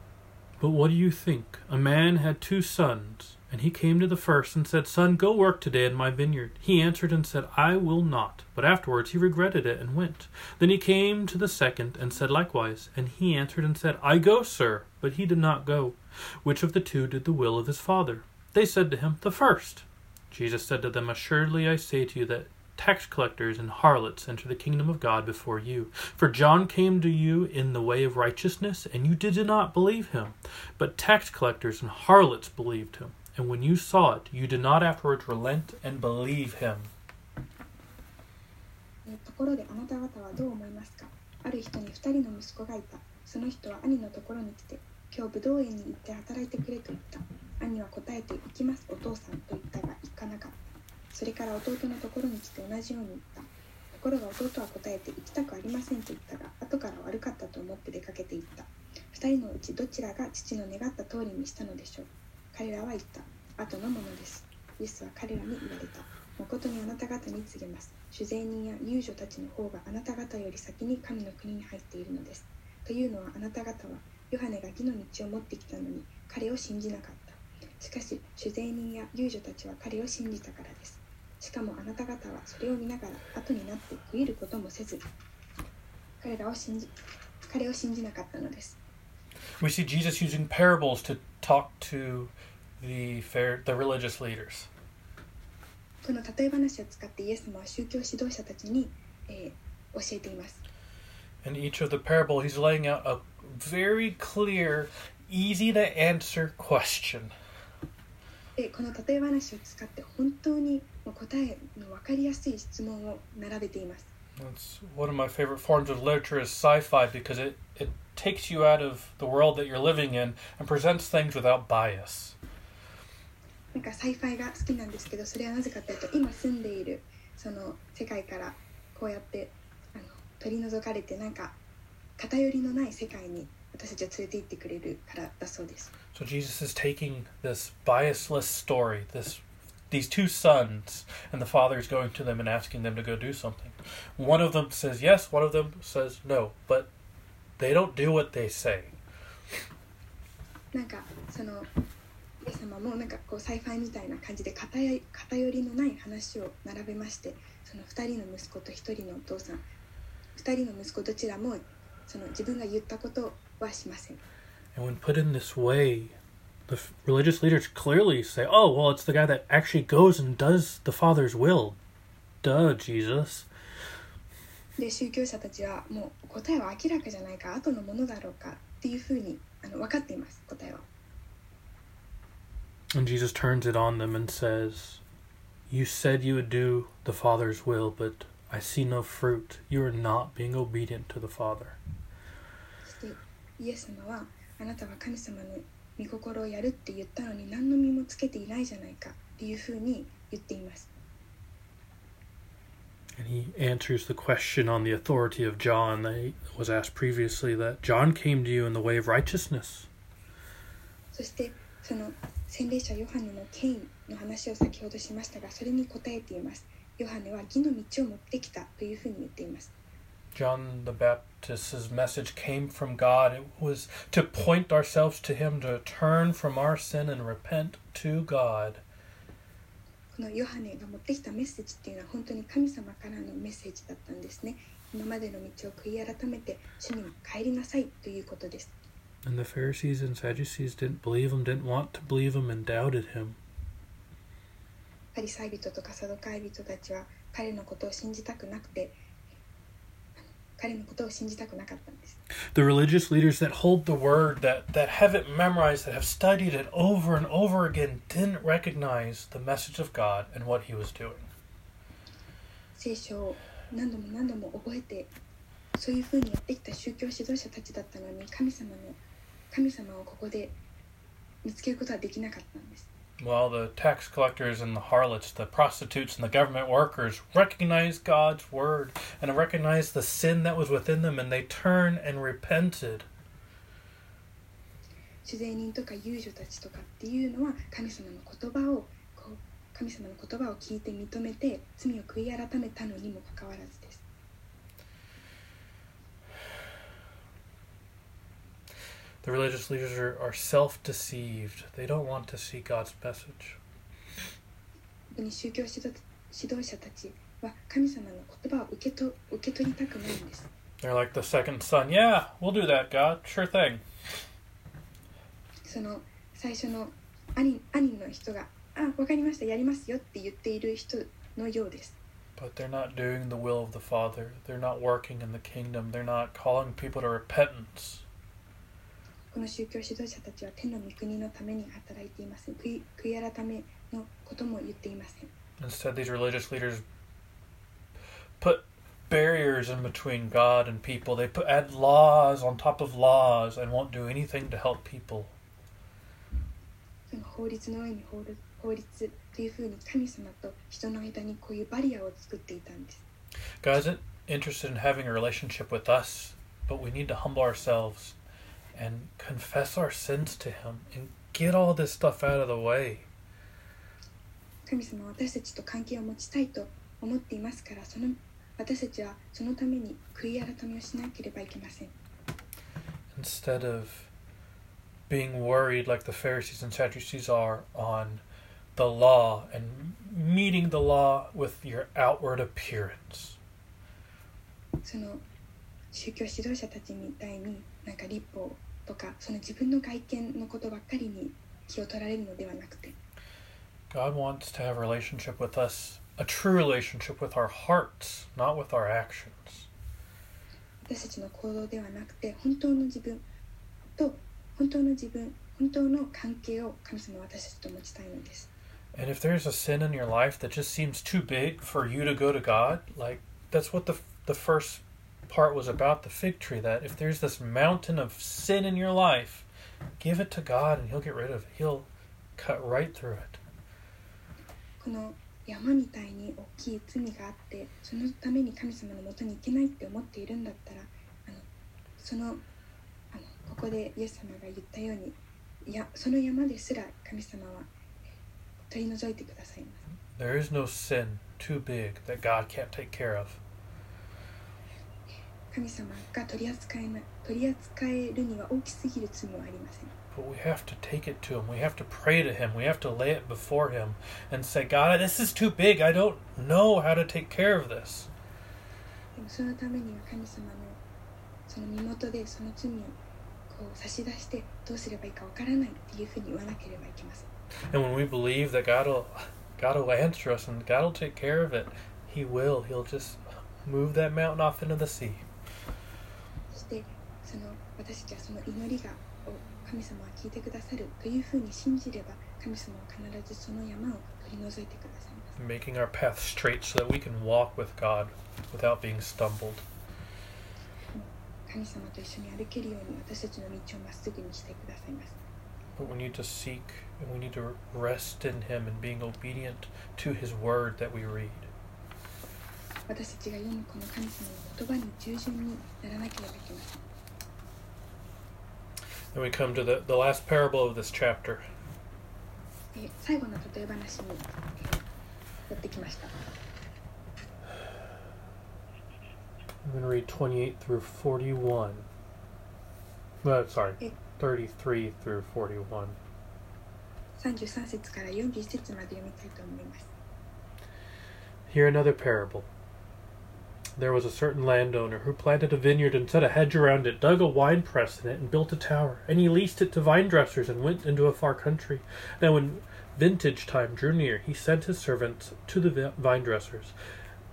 But what do you think? A man had two sons, and he came to the first and said, Son, go work today in my vineyard. He answered and said, I will not. But afterwards he regretted it and went. Then he came to the second and said likewise. And he answered and said, I go, sir. But he did not go. Which of the two did the will of his father? They said to him, The first. Jesus said to them, Assuredly I say to you that tax collectors and harlots enter the kingdom of God before you. For John came to you in the way of righteousness, and you did not believe him. But tax collectors and harlots believed him. And when you saw it, you did not afterwards relent and believe him.
ところであなた方はどう思いますかある人に2人の息子がいた。その人は兄のところに来て、今日ブドウ園に行って働いてくれと言った。兄は答えて行きますお父さんと言ったが行かなかった。それから弟のところに来て同じように言った。ところが弟は答えて行きたくありませんと言ったが後から悪かったと思って出かけて行った。2人のうちどちらが父の願った通りにしたのでしょう。彼らは言った。後のものです。イエスは彼らに言われた。誠にあなた方に告げます。主税人や遊女たちの方があなた方より先に神の国に入っているのです。というのはあなた方はヨハネが義の道を持ってきたのに彼を信じなかった。しかし主税人や遊女たちは彼を信じたからです。しかもあなた方はそれを見ながら後になって悔いることもせず彼らを信じ彼を信じなかったのです
We see Jesus using parables to talk to the fair, the religious leaders.
この例え話を使ってイエス様は宗教指導者たちに、えー教えています
In each of the parable, he's laying out a very clear, easy to answer question.
でこの例え話を使って本当にもう 答えの分かりやすい質問を並べています
That's one of my favorite forms of literature is sci-fi because it, it takes you out of the world that you're living in and presents things without bias.
なんかサイファイが好きなんですけどそれはなぜかというと今住んでいるその世界からこうやってあの取り除かれてなんか偏りのない世界に私たちを連れて行ってくれるからだそうです
So Jesus is taking this biasless story, this these two sons, and the father is going to them and asking them to go do something. One of them says yes, one of them says no, but they don't do what they say.
なんかそのイエス様もなんかこうサイファイみたいな感じで偏り偏りのない話を並べましてその2人の息子と1人のお父さん2人の息子どちらもその自分が言ったことはしません
And when put in this way, the f- religious leaders clearly say, "Oh, well, it's the guy that actually goes and does the Father's will." Duh, Jesus.
で宗教者たちはもう答えは明らかじゃないか後のものだろうかっていうふうにあの分かっています答えは
And Jesus turns it on them and says, You said you would do the Father's will, but I see no fruit. You are not being obedient to the Father.
そしてイエス様はあなたは神様の 御心をやるって言ったのに何の身もつけていないじゃないかっていうふうに言っています
And he answers the question on the authority of John that was asked previously that John came to you in the way of righteousness.
そしてその洗礼者ヨハネの権威の話を先ほどしましたがそれに答えていますヨハネは義の道を持ってきたというふうに言っています
John the Baptist's message came from God. It was to point ourselves to him, to turn from our sin and repent to God.
このヨハネが持ってきたメッセージっていうのは本当に神様からのメッセージだったんですね今までの道を悔い改めて主に帰りなさいということです
And the Pharisees and Sadducees didn't believe him, didn't want to believe him, and doubted him.
パリサイ人とかサドカイ人たちは彼のことを信じたくなくて 彼のことを信じたくなかったんです
The religious leaders that hold the word, that, that have it memorized, that have studied it over and over again, didn't recognize the message of God and what he was doing.
聖書を何度も何度も覚えてそういうふうにやってきた宗教指導者たちだったのに神様の神様をここで見つけることはできなかったんです
Well, the tax collectors and the harlots, the prostitutes and the government workers recognized God's word and recognized the sin that was within them, and they turned and repented.
取税人とか遊女たちとかっていうのは神様の言葉をこう神様の言葉を聞いて認めて罪を悔い改めたのにもかかわらず
The religious leaders are, are self deceived. They don't want to see God's message.
本当に宗教指導指導者たちは神様の言葉を受けと受け取りたくないんです
They're like the second son. Yeah, we'll do that, God. Sure thing.
その最初の兄兄の人が「あわかりましたやりますよ」って言っている人のようです
But they're not doing the will of the Father. They're not working in the kingdom. They're not calling people to repentance.
この宗教指導者たちは天の御国のために働いていません悔い悔い改めのことも言っていません
Instead, these religious leaders put barriers in between God and people. They put add laws on top of laws and won't do anything to help people.
その法律の上に法律法律というふうに神様と人の間にこういうバリアを作っていたんです
God isn't interested in having a relationship with us, but we need to humble ourselves and confess our sins to Him and get all this stuff out of the way. Instead of being worried like the Pharisees and Sadducees are on the law and meeting the law with your outward appearance.
その宗教指導者たちみたいになんか律法をとかその自分の外見のことばっかりに気を取られるのではなくて
God wants to have a relationship with us, a true relationship with our hearts, not with our actions.
私たちの行動ではなくて本当の自分と本当の自分本当の関係を神様は私たちと持ちたいのです
And if there's a sin in your life that just seems too big for you to go to God, like that's what the the first part was about the fig tree that if there's this mountain of sin in your life, give it to God and he'll get rid of it. He'll cut right through it.
この山みたいに大きい罪があってそのために神様のもとに行けないって思っているんだったらあのそのあのここでイエス様が言ったようにいやその山ですら神様は取り除いてくださいます
There is no sin too big that God can't take care of.
神様が取り扱えない取り扱えるには大きすぎる罪はありません
But we have to take it to Him. We have to pray to Him. We have to lay it before Him and say, God, this is too big. I don't know how to take care of this.
でもそのためには神様のその身元でその罪をこう差し出してどうすればいいかわからないっていうふうに言わなければいけません
And when we believe that God will, God will answer us and God will take care of it, He will. He'll just move that mountain off into the sea.
その私たちはその祈りがを神様は聞いてくださるというふうに信じれば神様は必ずその山を取り除いてくださいます
making our path straight so that we can walk with God without being stumbled.
神様と一緒に歩けるように私たちの道をまっすぐにしてくださいます
But we need to seek and we need to rest in Him and being obedient to His word that we read.
私たちが読むこの神様の言葉に従順にならなければいけません
Then we come to the, the last parable of this chapter.
えー最後の例え話に、えーやってきました
I'm going to read 28 through 41. Uh, sorry,
Eh.
33 through 41.
33節から41節まで読みたいと思います
Here another parable. There was a certain landowner who planted a vineyard and set a hedge around it, dug a wine press in it, and built a tower. And he leased it to vine dressers and went into a far country. Now, when vintage time drew near, he sent his servants to the vine dressers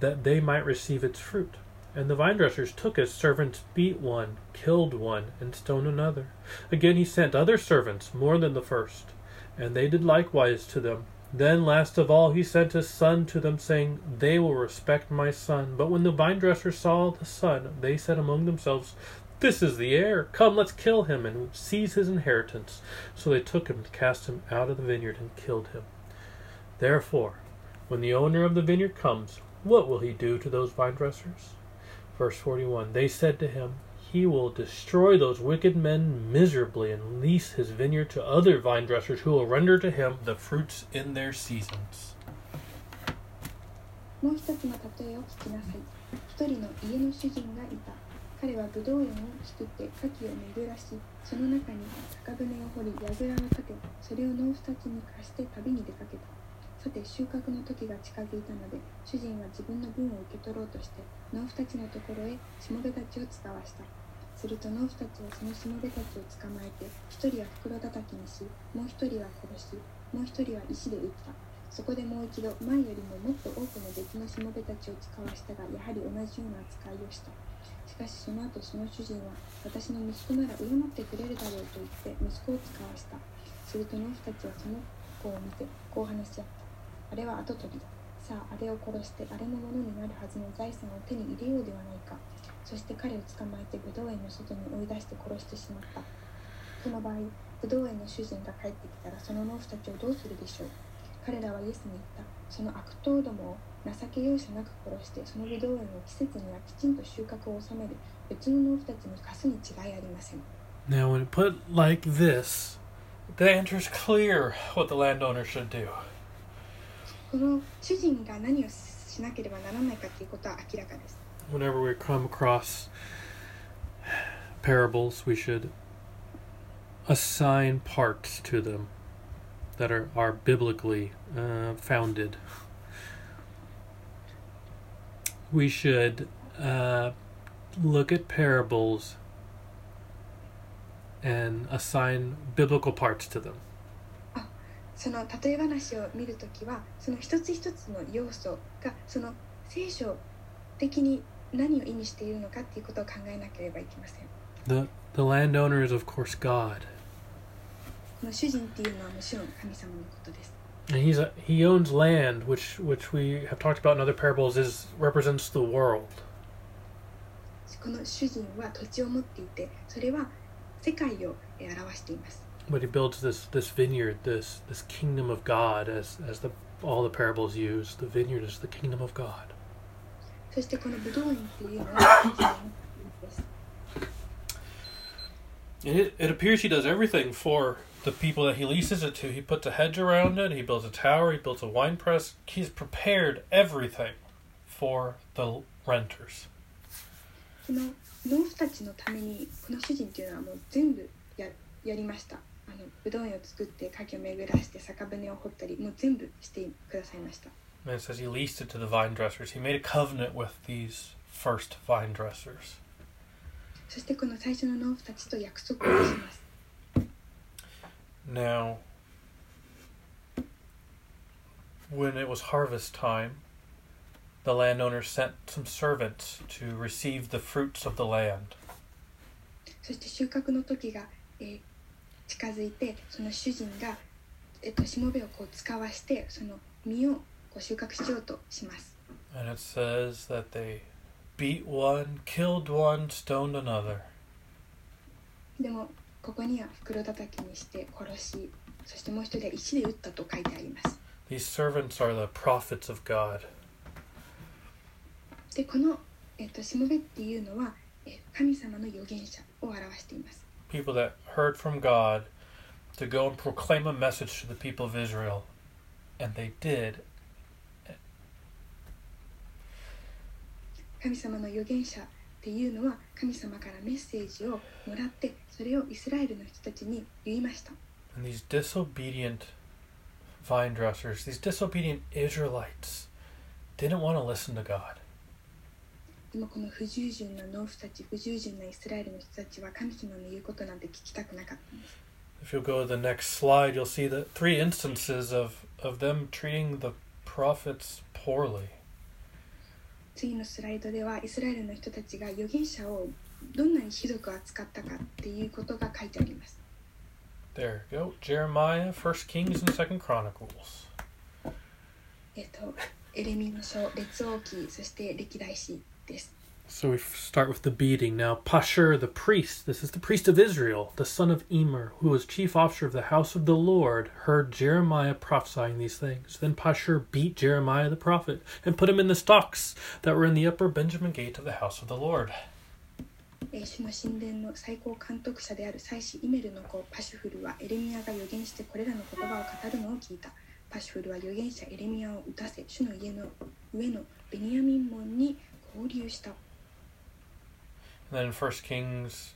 that they might receive its fruit. And the vine dressers took his servants, beat one, killed one, and stoned another. Again he sent other servants, more than the first, and they did likewise to them. Then, last of all, he sent his son to them, saying, They will respect my son. But when the vine dressers saw the son, they said among themselves, This is the heir. Come, let's kill him and seize his inheritance. So they took him and cast him out of the vineyard and killed him. Therefore, when the owner of the vineyard comes, what will he do to those vine dressers? Verse 41 They said to him, He will destroy those wicked men miserably and lease his vineyard to other vine dressers who will render to him the fruits in their seasons.
もう一つの例えを聞きなさい一人の家の主人がいた彼はブドウ園を作って牡蠣を巡らしその中に酒舟を掘り櫓を立てそれを農夫たちに貸して旅に出かけた さて収穫の時が近づいたので主人は自分の分を受け取ろうとして農夫たちのところへしもべたちを使わした。すると農夫たちはそのしもべたちを捕まえて一人は袋叩きにしもう一人は殺しもう一人は石で撃った。そこでもう一度前よりももっと多くの別のしもべたちを使わしたがやはり同じような扱いをした。しかしその後その主人は私の息子なら敬ってくれるだろうと言って息子を使わした。すると農夫たちはその子を見てこう話し合った。あれは跡取りだ。さああれを殺してあれのものになるはずの財産を手に入れようではないか。そして彼を捕まえてブドウ園の外に追い出して殺してしまった。この場合ブドウ園の主人が帰ってきたらその農夫たちをどうするでしょう。彼らはイエスに言った。その悪党どもを情け容赦なく殺してそのブドウ園を季節にはきちんと収穫を収める。別の農夫たちに貸すに違いありません。
Now, when put like this, the answer is clear what the landowner should do.
この主人が何をしなければならないかということは明らかです
Whenever we come across parables, we should assign parts to them that are, are biblically uh, founded. We should uh, look at parables and assign biblical parts to them.
その例え話を見るときはその一つ一つの要素がその聖書的に何を意味しているのかっていうことを考えなければいけません
The, the landowner is, of course, God.
この主人っていうのはもちろん神様のことです
And he's a, he owns land, which which we have talked about in other parables, is represents the world.
この主人は土地を持っていてそれは世界をえー表しています
But he builds this this vineyard, this this kingdom of God, as as the all the parables use. The vineyard is the kingdom of God.
そしてこのブドウ園っていうのは神様の国です
And it, it appears he does everything for the people that he leases it to. He puts a hedge around it. He builds a tower. He builds a wine press. He's prepared everything for the renters.
その農夫たちのためにこの主人っていうのはもう全部ややりましたあ のブドウ園を作って牡蠣を巡らして酒舟を掘ったりもう全部してくださいました
And it says he leased it to the vine dressers. He made a covenant with these first vine dressers.
そしてこの最初の農夫たちと約束をします
Now, when it was harvest time, the landowner sent some servants to receive the fruits of the land.
そして収穫の時が、えー 近づいてその主人が、えっと、しもべをこう使わしてその実をこう収穫しようとします。
And it says that they beat one, killed one, stoned another.
でもここには袋叩きにして殺しそしてもう一人は石で撃ったと書いてあります。
These servants are the prophets of God.
でこの、えっと、しもべっていうのは、えー神様の預言者を表しています。
People that heard from God to go and proclaim a message to the people of Israel. And they did.
神様の預言者っていうのは神様からメッセージをもらってそれをイスラエルの人たちに言いました。
And these disobedient vine dressers, these disobedient Israelites, didn't want to listen to God.
でもこの不従順な農夫たち不従順なイスラエルの人たちは神様の言うことなんて聞きたくなかったんです。
If you'll go to the next slide, you'll see the three instances of, of them treating the prophets poorly.
次のスライドではイスラエルの人たちが預言者をどんなにひどく扱ったかっていうことが書いてあります。
There you go. Jeremiah, First Kings, and Second Chronicles.
えっと、エレミの書、列王記、そして歴代史
So we start with the beating. Now, Pashur, the priest, this is the priest of Israel, the son of Immer, who was chief officer of the house of the Lord, heard Jeremiah prophesying these things. Then Pashur beat Jeremiah the prophet and put him in the stocks that were in the upper Benjamin gate of the house of the Lord.
えー、主の神殿の最高監督者である祭司イメルの子パシュフルはエレミアが予言してこれらの言葉を語るのを聞いた。パシュフルは預言者エレミアを打たせ、主の家の上のベニヤミン門に交流した。
And then in 1 Kings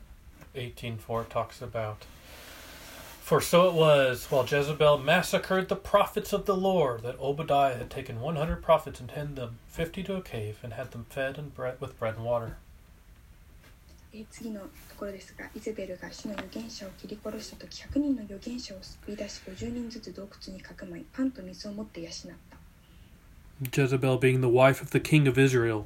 18:4 it talks about For so it was while Jezebel massacred the prophets of the Lord that Obadiah had taken 100 prophets and hid them 50 to a cave and had them fed and bread with bread and water.
えー次のところですが、イゼベルが主の預言者を切り殺したとき、100人の預言者を救い出し、50人ずつ洞窟にかくまい、パンと水を持って養った。
Jezebel being the wife of the king of Israel.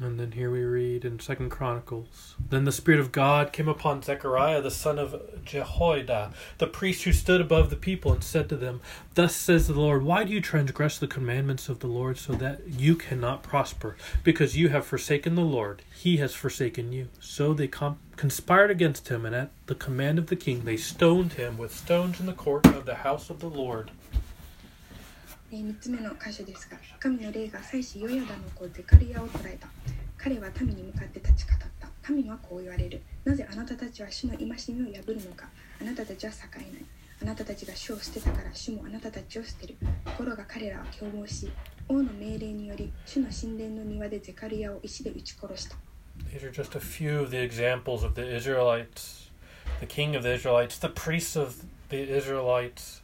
And then here we read in Second Chronicles. Then the Spirit of God came upon Zechariah the son of Jehoiada, the priest who stood above the people, and said to them, Thus says the Lord, Why do you transgress the commandments of the Lord so that you cannot prosper? Because you have forsaken the Lord, he has forsaken you. So they com- conspired against him, and at the command of the king they stoned him with stones in the court of the house of the Lord.
えー3つ目の箇所ですが神の霊が祭司ヨヤダの子ゼカリアを捕らえた。彼は民に向かって立ち語った。神はこう言われる。なぜあなたたちは主の戒めを破るのか。あなたたちは栄えない。あなたたちが主を捨てたから主もあなたたちを捨てる。ところが彼らは共謀し王の命令により主の神殿の庭でゼカリアを石で撃ち殺した。
These are just a few of the examples of the Israelites, the king of the Israelites, the priests of the Israelites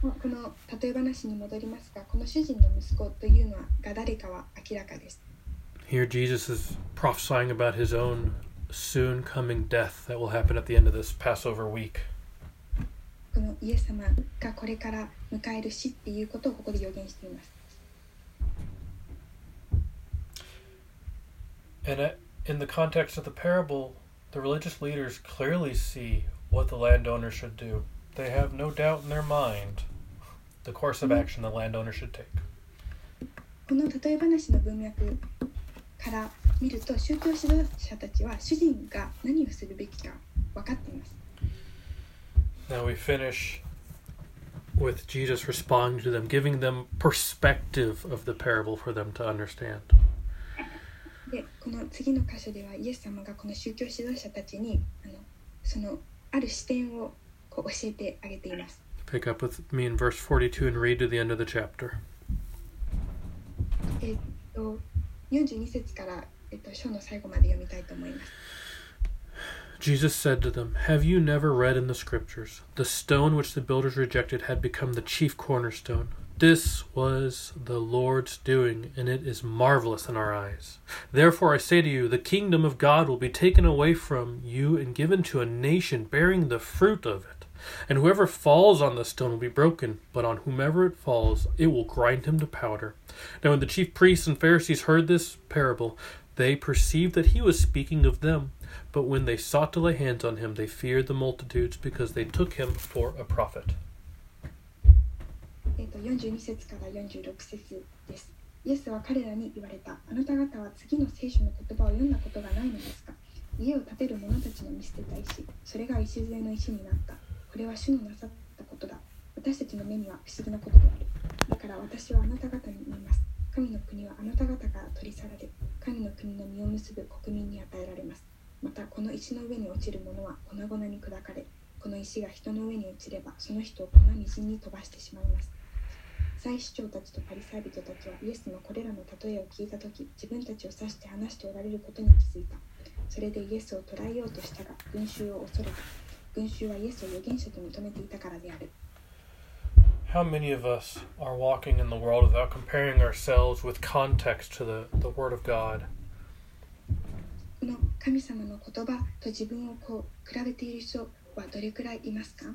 この例え話に戻りますがこの主人の息子というのはが誰かは明らかです。
Here, Jesus is prophesying about his own soon coming death that will happen at the end of this Passover week.
このイエス様がこれから迎える死っていうことをここで予言しています。
And uh, in the context of the parable, the religious leaders clearly see what the landowner should do. They have no doubt in their mind the course of action the landowner should take.
この例え話の文脈から 見ると宗教指導者たちは主人が何をするべきか分かっています
Now we finish with Jesus responding to them, giving them perspective of the parable for them to understand.
でこの次の箇所ではイエス様がこの宗教指導者たちにあのそのある視点をこう 教えてあげています
Pick up with me in verse 42 and read to the end of the chapter.
えっと42節から、えっと、章の最後まで読みたいと思います
Jesus said to them, Have you never read in the Scriptures, the stone which the builders rejected had become the chief cornerstone? This was the Lord's doing, and it is marvelous in our eyes. Therefore I say to you, the kingdom of God will be taken away from you and given to a nation bearing the fruit of it. And whoever falls on the stone will be broken, but on whomever it falls, it will grind him to powder. Now, when the chief priests and Pharisees heard this parable, they perceived that he was speaking of them. But when they sought to lay hands on him, they feared the multitudes because they took him for a prophet.
Eh, えっと、42節から46節です。イエスは彼らに言われた。あなた方は次の聖書の言葉を読んだことがないのですか家を建てる者たちの見捨てた石、それが礎の石になった。これは主のなさったことだ。私たちの目には不思議なことである。だから私はあなた方に言います。神の国はあなた方から取り去られ、神の国の実を結ぶ国民に与えられます。またこの石の上に落ちる者は粉々に砕かれ、この石が人の上に落ちればその人を粉みじんに飛ばしてしまいます。祭司長たちとパリサイ人たちはイエスのこれらの例えを聞いたとき、自分たちを指して話しておられることに気づいた。それでイエスを捕らえようとしたが、群衆を恐れた。群衆はイエスを預言者と認めていたからである。
How many of us are walking in the world without comparing ourselves with context to the, the Word of God?
この神様の言葉と自分をこう比べている人はどれくらいいますか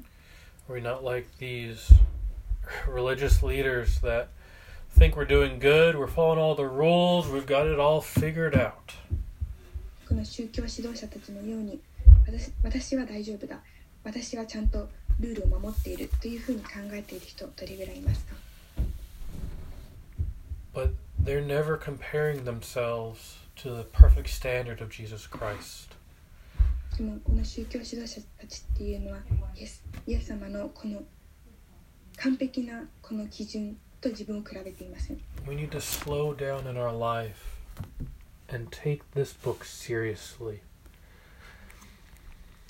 Are we not like these religious leaders that think we're doing good, we're following all the rules, we've got it all figured out?
この宗教指導者たちのように私私は大丈夫だ 私はちゃんとルールを守っているというふうに考えている人どれぐらいいますか
But they're never comparing themselves to the perfect standard of Jesus Christ.
でもこの宗教指導者たちっていうのはイエスイエス様のこの完璧なこの基準と自分を比べていません
We need to slow down in our life and take this book seriously.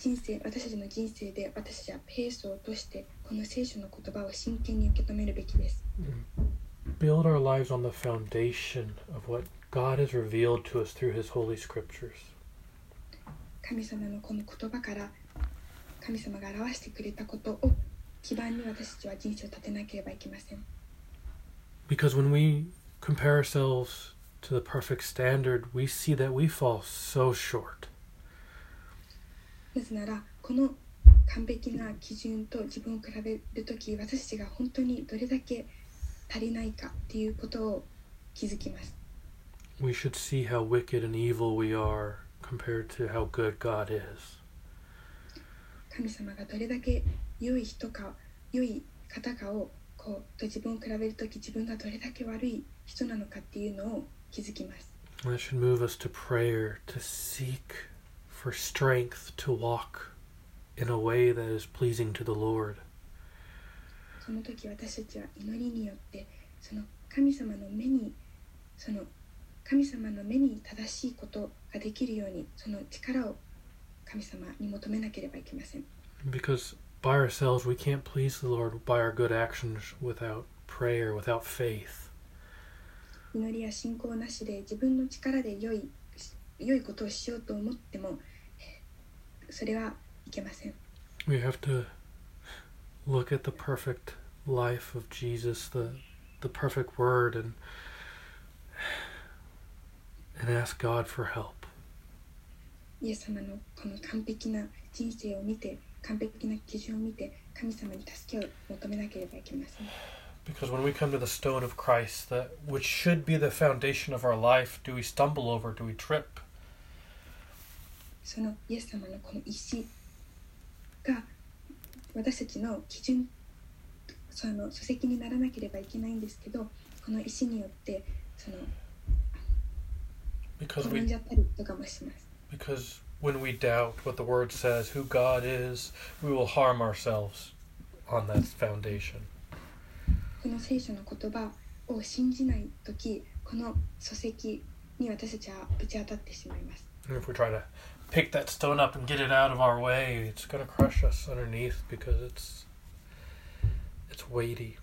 人生私たちの人生で私たちはペースを落としてこの聖書の言葉を真剣に受け止めるべきです
Build our lives on the foundation of what God has revealed to us through His Holy Scriptures.
神様のこの言葉から神様が表してくれたことを基盤に私たちは人生を立てなければいけません
Because when we compare ourselves to the perfect standard, we see that we fall so short.
なぜならこの完璧な基準と自分を比べるとき私たちが本当にどれだけ足りないかっていうことを気づきます
We should see how wicked and evil we are compared to how good God is.
神様がどれだけ良い人か良い方かをこうと自分を比べるとき自分がどれだけ悪い人なのかっていうのを気づきます
That should move us to prayer, to seek for strength to walk in a way that is pleasing to the Lord.
その時私たちは祈りによってその神様の目にその神様の目に正しいことができるようにその力を神様に求めなければいけません
Because by ourselves we can't please the Lord by our good actions without prayer, without faith.
祈りや信仰なしで自分の力で良い良いことをしようと思ってもえーそれはいけません
We have to look at the perfect life of Jesus, the the perfect word and and ask God for help.
イエス様のこの完璧な人生を見て完璧な基準を見て神様に助けを求めなければいけません
Because when we come to the stone of Christ, that which should be the foundation of our life, do we stumble over? Do we trip?
そのイエス様のこの石が私たちの基準その書籍にならなければいけないんですけどこの石によってその転んじゃったりとかもします
because when we doubt what the word says, who God is, we will harm ourselves on that foundation.
この聖書の言葉を信じない時この礎石に私たちはぶち当たってしまいます
if we try to pick that stone up and get it out of our way, it's going to crush us underneath because it's it's weighty.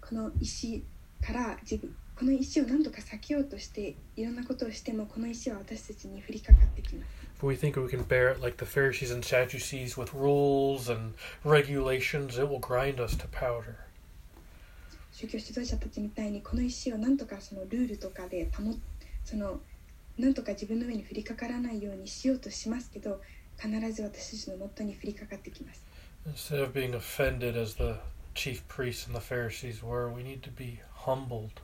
この石から自分この石を何とか避けようとしていろんなことをしてもこの石は私たちに降りかかってきます
If we think we can bear it like the Pharisees and Sadducees with rules and regulations, it will grind us to powder.
宗教指導者たちみたいにこの石を何とかそのルールとかで保っその何とか自分の上に降りかからないようにしようとしますけど必ず私たちのもとに降りかかってきます
Instead of being offended as the chief priests and the Pharisees were, we need to be humbled.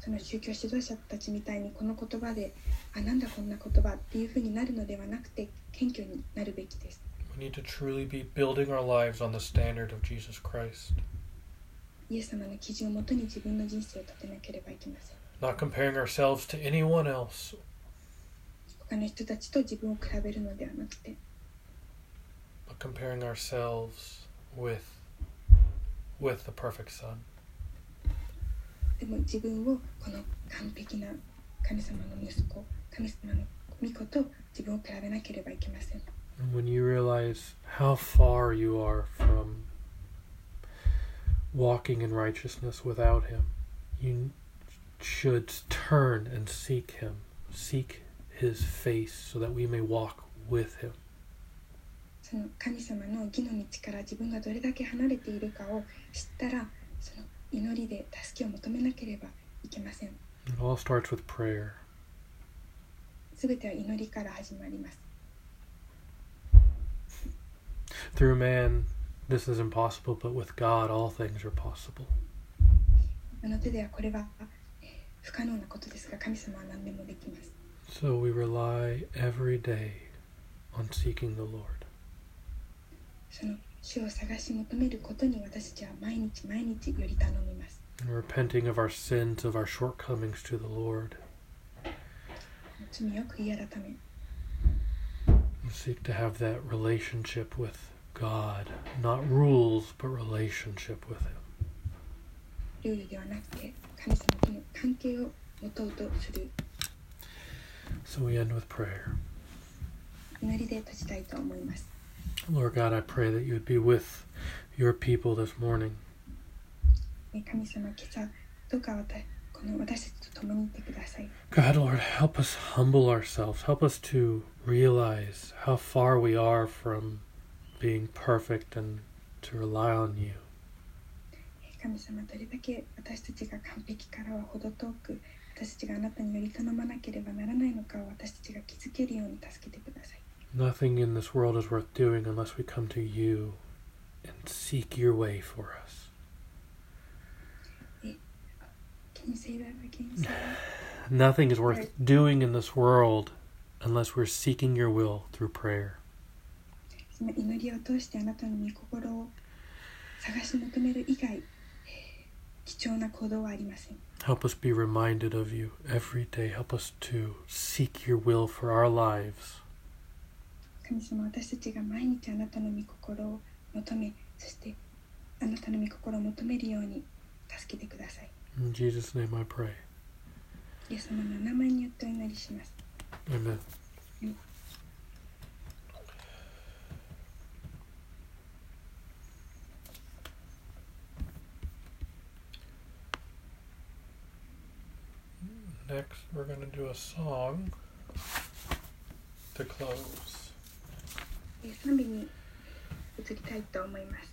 その宗教指導者たちみたいにこの言葉であなんだこんな言葉っていうふうになるのではなくて謙虚になるべきです
We need to truly be building our lives on the standard of Jesus Christ,
イエス様の基準をもとに自分の人生を立てなければいけません
not comparing ourselves to anyone else,
他の人たちと自分を比べるのではなくて
but comparing ourselves with with the perfect Son.
でも自分をこの完璧な神様の息子神様の御子と自分を比べなければいけません
And when you realize how far you are from walking in righteousness without Him, you should turn and seek Him, seek His face, so that we may walk with Him.
その神様の義の道から自分がどれだけ離れているかを知ったらその祈りで助けを求めなければいけません
It all starts with prayer.
すべては祈りから始まります
Through man, this is impossible, but with God, all things are possible.
あの手ではこれはえー 不可能なことですが神様は何でもできます
So we rely every day on seeking the Lord.
その主を探し求めることに私たちは毎日毎日より頼みます
and repenting of our sins, of our shortcomings to the Lord.
罪を悔い改め
and seek to have that relationship with God. Not rules, but relationship with Him.
ルールではなくて 神様との関係を持とうとする
So we end with prayer.
祈りで閉じたいと思います
Lord God, I pray that you would be with your people this morning.
え神様今朝どうか私この私たちと共にいてください
God, Lord, help us humble ourselves. Help us to realize how far we are from being perfect and to rely on you.
え神様どれだけ私たちが完璧からは程遠く私たちがあなたにより頼まなければならないのかを私たちが気づけるように助けてください
Nothing in this world is worth doing unless we come to you and seek your way for us.
Can you say that again? Say that?
Nothing is worth
Right.
doing in this world unless we're seeking your will through prayer.
その祈りを通してあなたの御心を探し求める以外、えー 貴重な行動はありません
Help us be reminded of you every day. Help us to seek your will for our lives.
神様私たちが毎日あなたの御心を求めそしてあなたの御心を求めるように助けてください
In Jesus' name I pray.
イエス様のお名前によってお祈りします
Amen. Next, we're going to do a song to close.
えー賛美に移りたいと思います 「